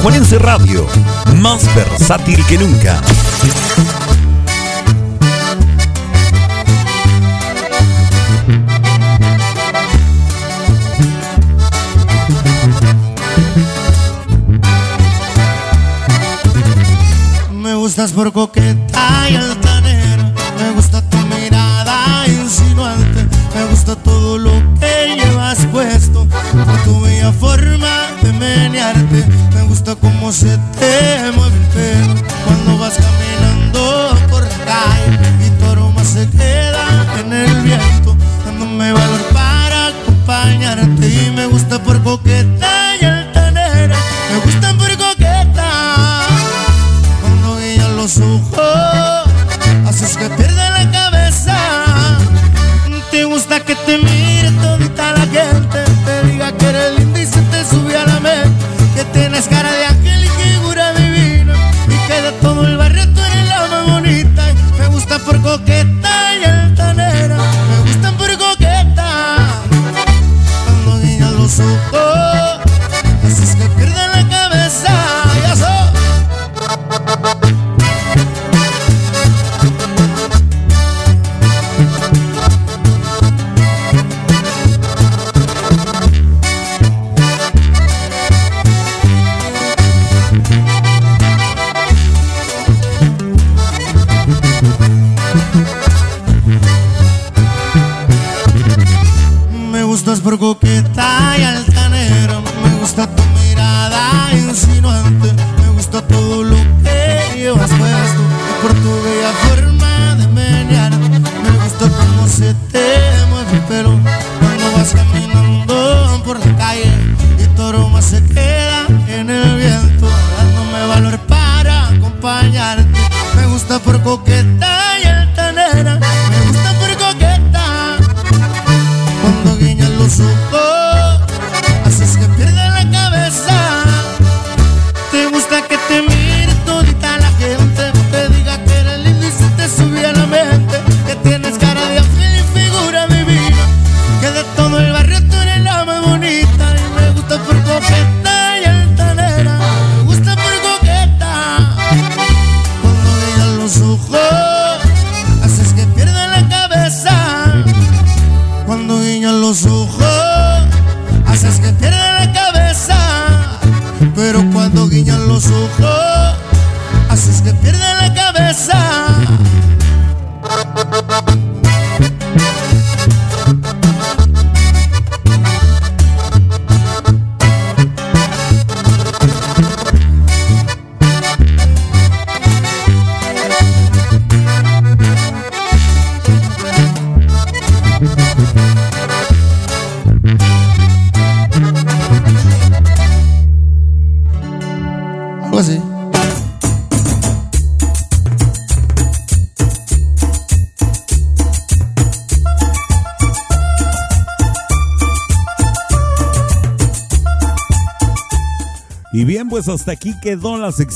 Tijuanense Radio, más versátil que nunca. Me gustas por coqueta y altanera, me gusta tu mirada insinuante, me gusta todo lo que llevas puesto, tu bella forma de menearte encanta cómo se te mueve.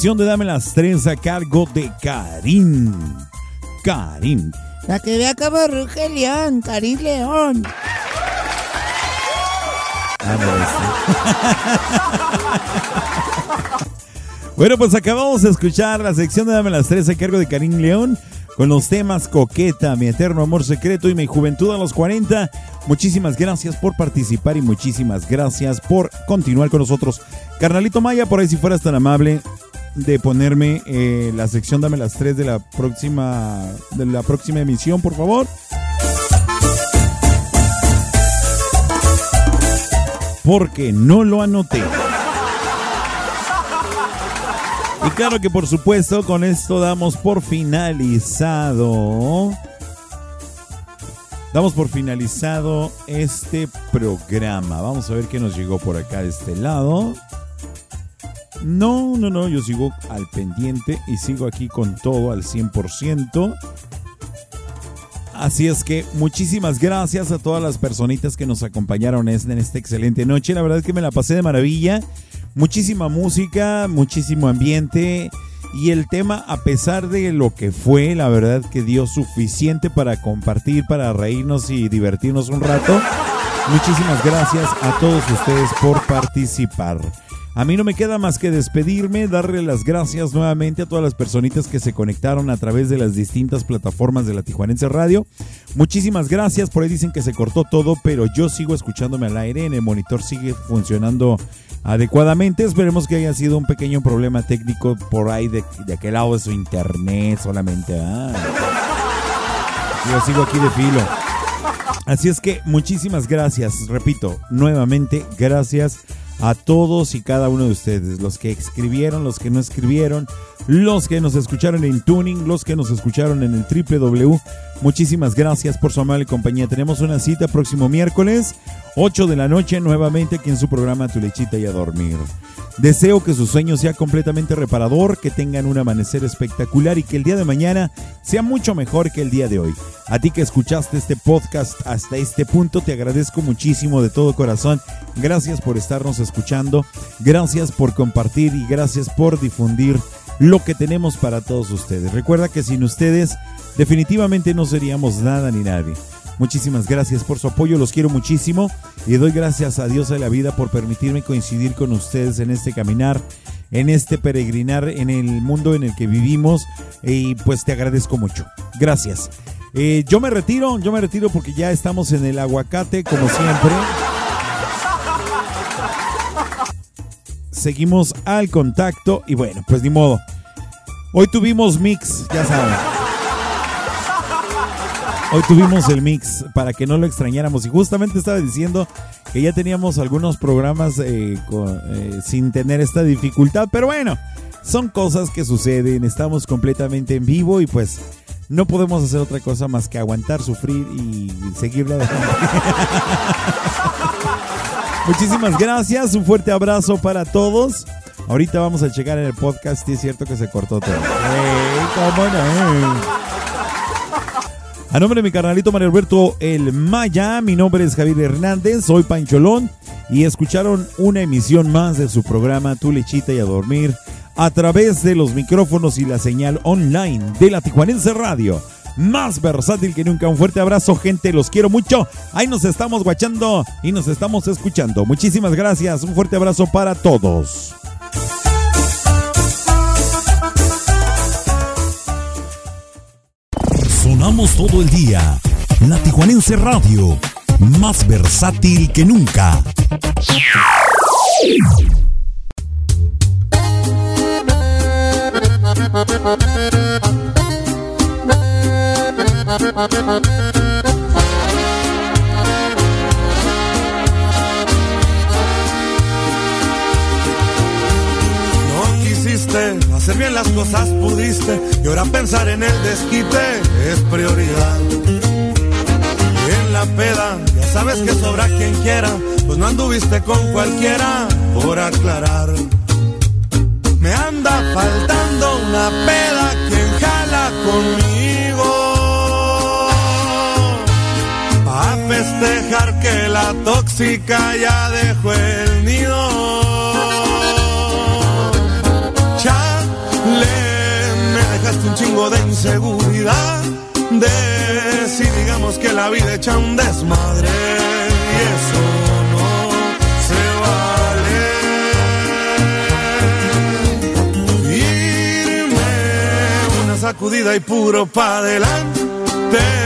Sección de Dame las tres a cargo de Karim. Karim. La que vea como ruge león, Karim León. Bueno, pues acabamos de escuchar la sección de Dame las tres a cargo de Karim León con los temas Coqueta, Mi Eterno Amor Secreto y Mi Juventud a los 40. Muchísimas gracias por participar y muchísimas gracias por continuar con nosotros. Carnalito Maya, por ahí si fueras tan amable de ponerme eh, la sección Dame las tres de la próxima de la próxima emisión, por favor. Porque no lo anoté. Y claro que por supuesto con esto damos por finalizado. Damos por finalizado este programa. Vamos a ver qué nos llegó por acá de este lado. No, no, no, yo sigo al pendiente y sigo aquí con todo al 100%. Así es que muchísimas gracias a todas las personitas que nos acompañaron en esta excelente noche. La verdad es que me la pasé de maravilla. Muchísima música, muchísimo ambiente. Y el tema, a pesar de lo que fue, la verdad que dio suficiente para compartir, para reírnos y divertirnos un rato. Muchísimas gracias a todos ustedes por participar. A mí no me queda más que despedirme, darle las gracias nuevamente a todas las personitas que se conectaron a través de las distintas plataformas de la Tijuanense Radio. Muchísimas gracias, por ahí dicen que se cortó todo, pero yo sigo escuchándome al aire, en el monitor sigue funcionando adecuadamente. Esperemos que haya sido un pequeño problema técnico por ahí de, aquel lado de su internet solamente. Ah. Yo sigo aquí de filo. Así es que muchísimas gracias, repito, nuevamente gracias a todos y cada uno de ustedes, los que escribieron, los que no escribieron, los que nos escucharon en Tuning, los que nos escucharon en el www. Muchísimas gracias por su amable compañía. Tenemos una cita próximo miércoles, 8 de la noche, nuevamente aquí en su programa Tu Lechita y a Dormir. Deseo que su sueño sea completamente reparador, que tengan un amanecer espectacular y que el día de mañana sea mucho mejor que el día de hoy. A ti que escuchaste este podcast hasta este punto, te agradezco muchísimo de todo corazón. Gracias por estarnos escuchando, gracias por compartir y gracias por difundir lo que tenemos para todos ustedes. Recuerda que sin ustedes definitivamente no seríamos nada ni nadie. Muchísimas gracias por su apoyo, los quiero muchísimo y doy gracias a Dios de la vida por permitirme coincidir con ustedes en este caminar, en este peregrinar, en el mundo en el que vivimos y pues te agradezco mucho. Gracias. Eh, yo me retiro, yo me retiro porque ya estamos en el aguacate como siempre. Seguimos al contacto y bueno, pues ni modo. Hoy tuvimos mix, ya saben. Hoy tuvimos el mix para que no lo extrañáramos y justamente estaba diciendo que ya teníamos algunos programas eh, eh, sin tener esta dificultad, pero bueno, son cosas que suceden, estamos completamente en vivo y pues no podemos hacer otra cosa más que aguantar, sufrir y seguirle. Muchísimas gracias, un fuerte abrazo para todos. Ahorita vamos a checar en el podcast y es cierto que se cortó todo. A nombre de mi carnalito Mario Alberto El Maya, mi nombre es Javier Hernández, soy Pancholón y escucharon una emisión más de su programa Tu Lechita y a Dormir a través de los micrófonos y la señal online de la Tijuanense Radio. Más versátil que nunca. Un fuerte abrazo, gente. Los quiero mucho. Ahí nos estamos guachando y nos estamos escuchando. Muchísimas gracias. Un fuerte abrazo para todos. Sonamos todo el día. La Tijuanense Radio, más versátil que nunca. Hacer bien las cosas pudiste y ahora pensar en el desquite es prioridad. Y en la peda, ya sabes que sobra quien quiera, pues no anduviste con cualquiera por aclarar. Me anda faltando una peda quien jala conmigo. festejar que la tóxica ya dejó el nido. Chale, me dejaste un chingo de inseguridad. De si digamos que la vida echa un desmadre. Y eso no se vale. Irme una sacudida y puro pa' adelante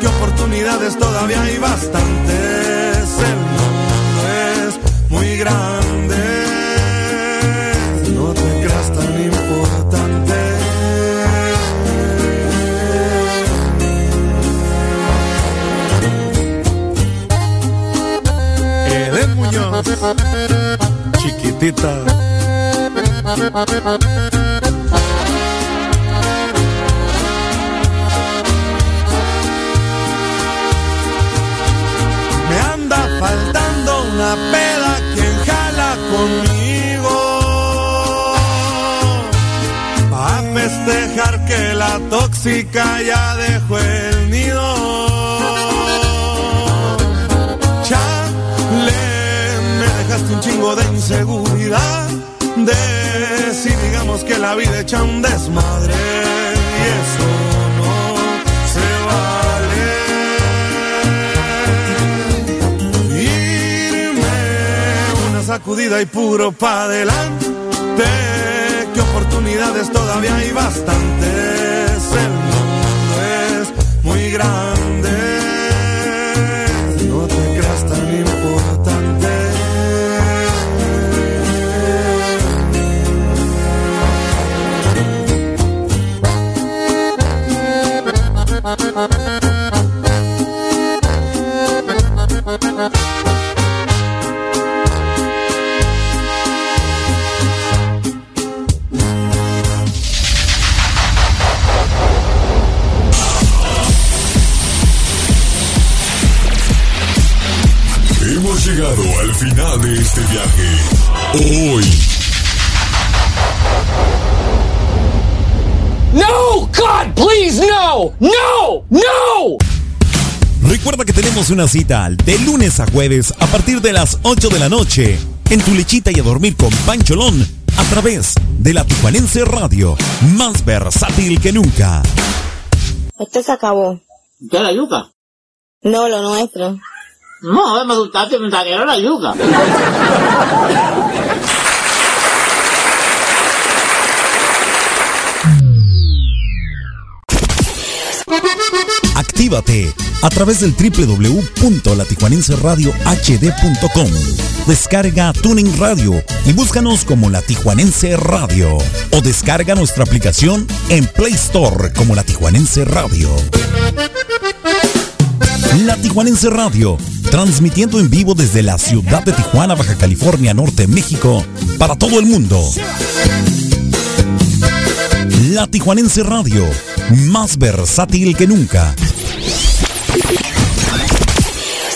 que oportunidades todavía hay bastantes. El mundo es muy grande. No te creas tan importante. Eden Muñoz, chiquitita. Faltando una peda quien jala conmigo. A festejar que la tóxica ya dejó el nido. Chale, me dejaste un chingo de inseguridad. De si digamos que la vida echa un desmadre. Y eso sacudida y puro pa' adelante. Que oportunidades todavía hay bastantes. El mundo es muy grande. No te creas tan importante. Hemos llegado al final de este viaje. Hoy, No! God, please, no! No! No! Recuerda que tenemos una cita de lunes a jueves a partir de las 8 de la noche en tu lechita y a dormir con Pancholón a través de la Tijuanense Radio, más versátil que nunca. Esto se acabó. ¿Qué la yuca? No, lo nuestro. No, me gustaste, me la yuca. Actívate a través del www.latijuanenseradiohd.com. Descarga Tuning Radio y búscanos como La Tijuanense Radio. O descarga nuestra aplicación en Play Store como La Tijuanense Radio. La Tijuanense Radio, transmitiendo en vivo desde la ciudad de Tijuana, Baja California Norte, México, para todo el mundo. La Tijuanense Radio, más versátil que nunca.